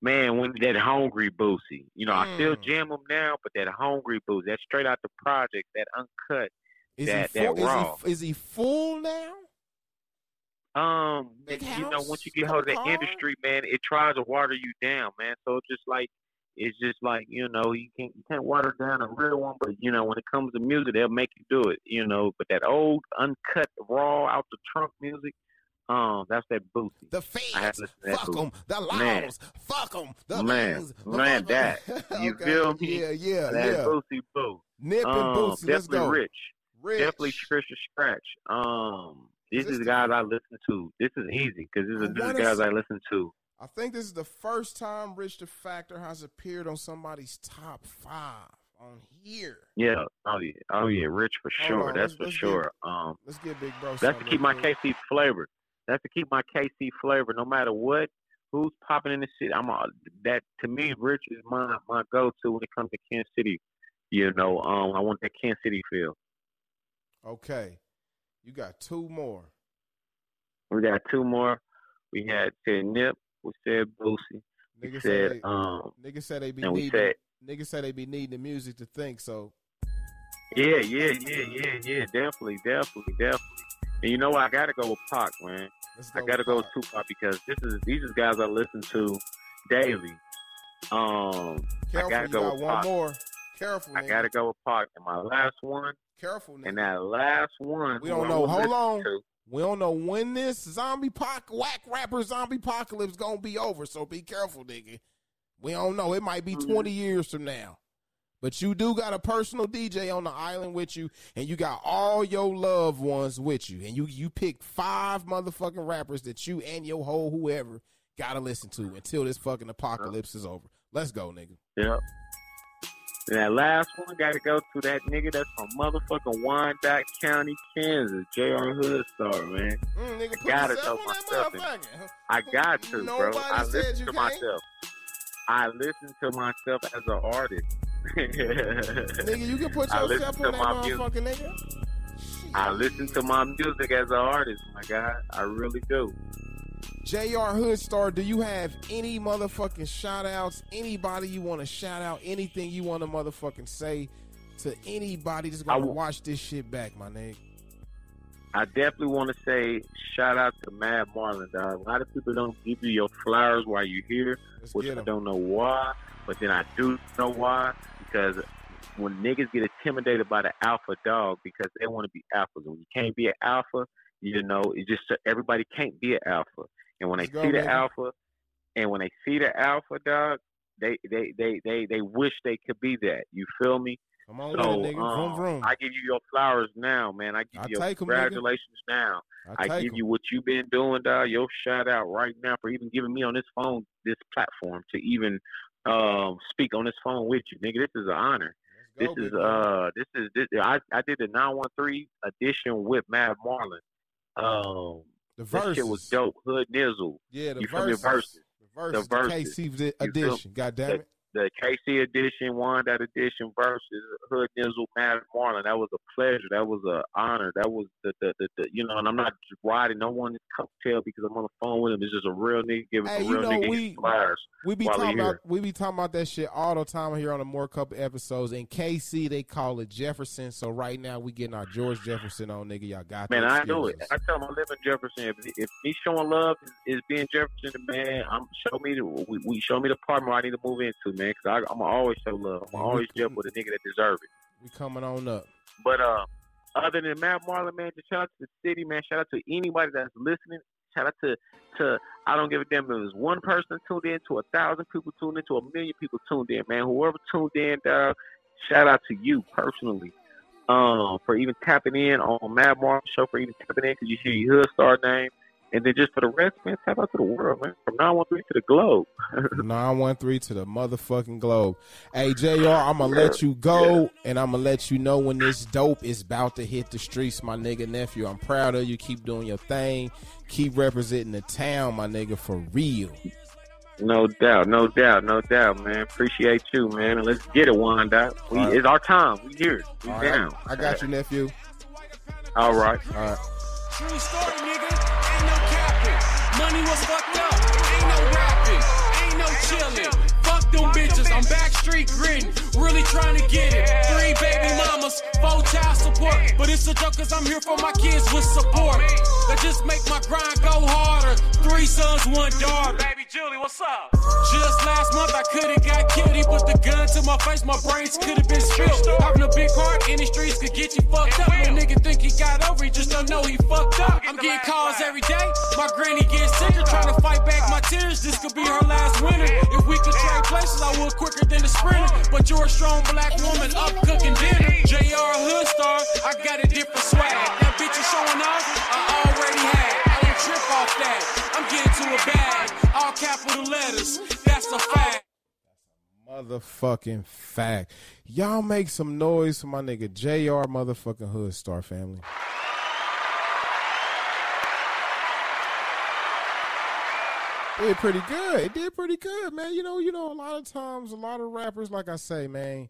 man, when that hungry Boosie, you know, I still Mm. jam him now, but that hungry Boosie, that straight out the project, that uncut. Is that- he that raw. is he is he full now? Um, Big you know, once you get hold of the industry, man, it tries to water you down, man. So it's just like it's just like you know, you can't you can't water down a real one, but you know, when it comes to music, they'll make you do it, you know. But that old uncut, raw, out the trunk music, um, that's that Boosie. The I had feds, to listen to that fuck them. The laws, fuck them. The Man. things, the Man, that. *laughs* You feel me? Yeah, yeah, that yeah. Boosie Boo. Nip and Um, let's definitely go. rich. Rich. Definitely Trisha Scratch. Um, this is the- the guys I listen to. This is easy because this is wanna guys I listen to. I think this is the first time Rich the Factor has appeared on somebody's top five on here. Yeah. Oh yeah. Oh yeah. Rich for Hold sure. on, That's for let's get- sure. Um, Let's get Big Bro. that's to keep my. KC flavor. That's to keep my KC flavor. No matter what, who's popping in the city, I'm all, that to me. Rich is my my go to when it comes to Kansas City. You know, um, I want that Kansas City feel. Okay, you got two more. We got two more. We had said Nip. We said Boosie. We Nigga said said, um, nigga said they be and we needing. said Nigga said they be needing the music to think. So Yeah, yeah, yeah, yeah, yeah. Definitely, definitely, definitely. And you know what? I gotta go with Pac, man. go. I gotta go with Pac. Tupac because this is these is guys I listen to daily. Um, Careful, gotta you go got with one Pac. more. Careful, I nigga. gotta go with Pac. And my last one, Careful, nigga. and that last one. We don't know. Hold on. to- We don't know when this zombie poc whack rapper zombie apocalypse gonna be over. So be careful, nigga. We don't know. It might be Mhm. twenty years from now. But you do got a personal DJ on the island with you, and you got all your loved ones with you, and you you pick five motherfucking rappers that you and your whole whoever gotta listen to until this fucking apocalypse is over. Let's go, nigga. Yep. And that last one got to go to that nigga that's from motherfucking Wyandotte County, Kansas, J.R. Hoodstar, man. Mm, nigga, put gotta yourself throw on that myself in. I got to, bro. I listen to myself. I listen to myself as an artist. *laughs* Nigga, you can put yourself on that my music. motherfucker, nigga. I listen to my music as an artist, my guy. I really do. JR Hoodstar, do you have any motherfucking shout outs? Anybody you want to shout out? Anything you want to motherfucking say to anybody that's gonna w- watch this shit back, my nigga? I definitely want to say shout out to Mad Marlin, dog. A lot of people don't give you your flowers while you're here, Let's which I don't know why, but then I do know why because when niggas get intimidated by the alpha dog because they want to be alphas, when you can't be an alpha, you know, it's just everybody can't be an alpha, and when Let's they go, see the alpha, and when they see the alpha dog, they they they they they wish they could be that. You feel me? Come on So, nigga. um, vroom vroom. I give you your flowers now, man. I give I you your take 'em, nigga. congratulations now. I, give give 'em. you what you've been doing, dog. Your shout out right now for even giving me on this phone, this platform to even um, speak on this phone with you, nigga. This is an honor. This go, is uh, this is this. I I did the nine one three edition with Mad Marlin. Um, the shit was dope. Hood Nizzle, Yeah, the me? verses. Verses. The verses. The. KC edition. God damn it. The KC edition, one, that edition versus Hood Nizzle, Mad Marlin. That was a pleasure. That was an honor. That was the, the, the, the you know, and I'm not riding no one's coattail because I'm on the phone with him. It's just a real nigga giving Hey, a real know, nigga we- his flowers. We be talking about we be talking about that shit all the time here on the more couple episodes. In KC, they call it Jefferson. So right now we getting our George Jefferson on, nigga. Y'all got Man, I know it. I tell him I live in Jefferson. If, if me showing love is, is being Jefferson, man, I'm show me the we, we show me the apartment I need to move into, man. Because I'm gonna always show love. I'm always we- Jeff with a nigga that deserve it. We coming on up. But uh, other than Mad Marlin, man, just shout out to the city, man. Shout out to anybody that's listening. Shout out to to I don't give a damn if it was one person tuned in, to a thousand people tuned in, to a million people tuned in, man. Whoever tuned in, dog, shout out to you personally. Um, for even tapping in on Mad Marlin show, for even tapping in because you hear your hood star name, and then just for the rest, man, tap out to the world, man. From 913 to the globe. *laughs* 913 to the motherfucking globe. Hey, JR, I'm going to let you go, and I'm going to let you know when this dope is about to hit the streets, my nigga nephew. I'm proud of you. Keep doing your thing. Keep representing the town, my nigga, for real. No doubt, no doubt, no doubt, man. Appreciate you, man. And let's get it, Wanda. We, All right. It's our time. We here. We All right, down. I got you, nephew. All right. All right. True story, nigga. Was fucked up. Ain't no rapping. Ain't no chilling. Fuck them bitches. I'm backstreet gritting. Really trying to get it. Three baby mamas. Four child support. But it's a joke cause I'm here for my kids with support. That just make my grind go harder. Three sons, one daughter. Baby Julie, what's up? Just last month I could've got killed. He put the gun to my face. My brains could've been spilled. Having a big heart in the streets could get you fucked up. Little nigga think he got over. He just don't know he fucked up. I'm getting calls every day. My granny gets sicker. Trying to fight back my tears. This could be her last winter. If we could trade places, I would quicker than the sprinter. But you're a strong black woman up cooking dinner. JR Hood Star, I got a different swag. That bitch is showing off. I already had. I don't trip off that. I'm getting to a bag. All capital letters. That's a fact. Motherfucking fact. Y'all make some noise for my nigga JR motherfucking Hood Star family. Did pretty good. It did pretty good, man. You know, you know, a lot of times, a lot of rappers, like I say, man,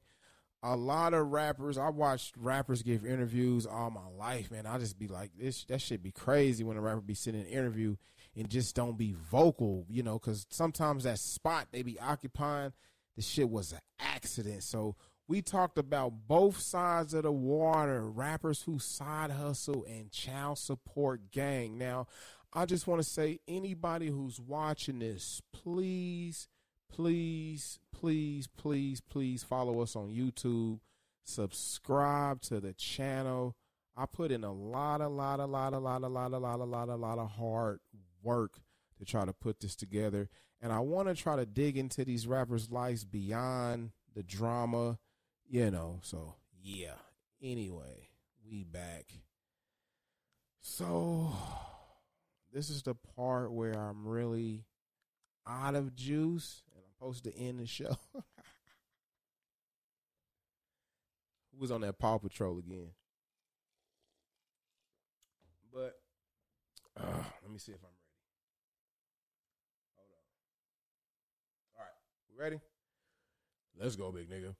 a lot of rappers. I watched rappers give interviews all my life, man. I just be like, this that should be crazy when a rapper be sitting in an interview and just don't be vocal, you know, because sometimes that spot they be occupying, the shit was an accident. So we talked about both sides of the water, rappers who side hustle and child support gang. Now, I just want to say anybody who's watching this, please, please, please, please, please follow us on YouTube. Subscribe to the channel. I put in a lot, a lot, a lot, a lot, a lot, a lot, a lot, a lot of hard work to try to put this together. And I want to try to dig into these rappers' lives beyond the drama, you know. So, yeah. Anyway, we back. So, this is the part where I'm really out of juice and I'm supposed to end the show. *laughs* Who was on that Paw Patrol again. But uh, let me see if I'm ready. Hold on. All right, we ready? Let's go, big nigga.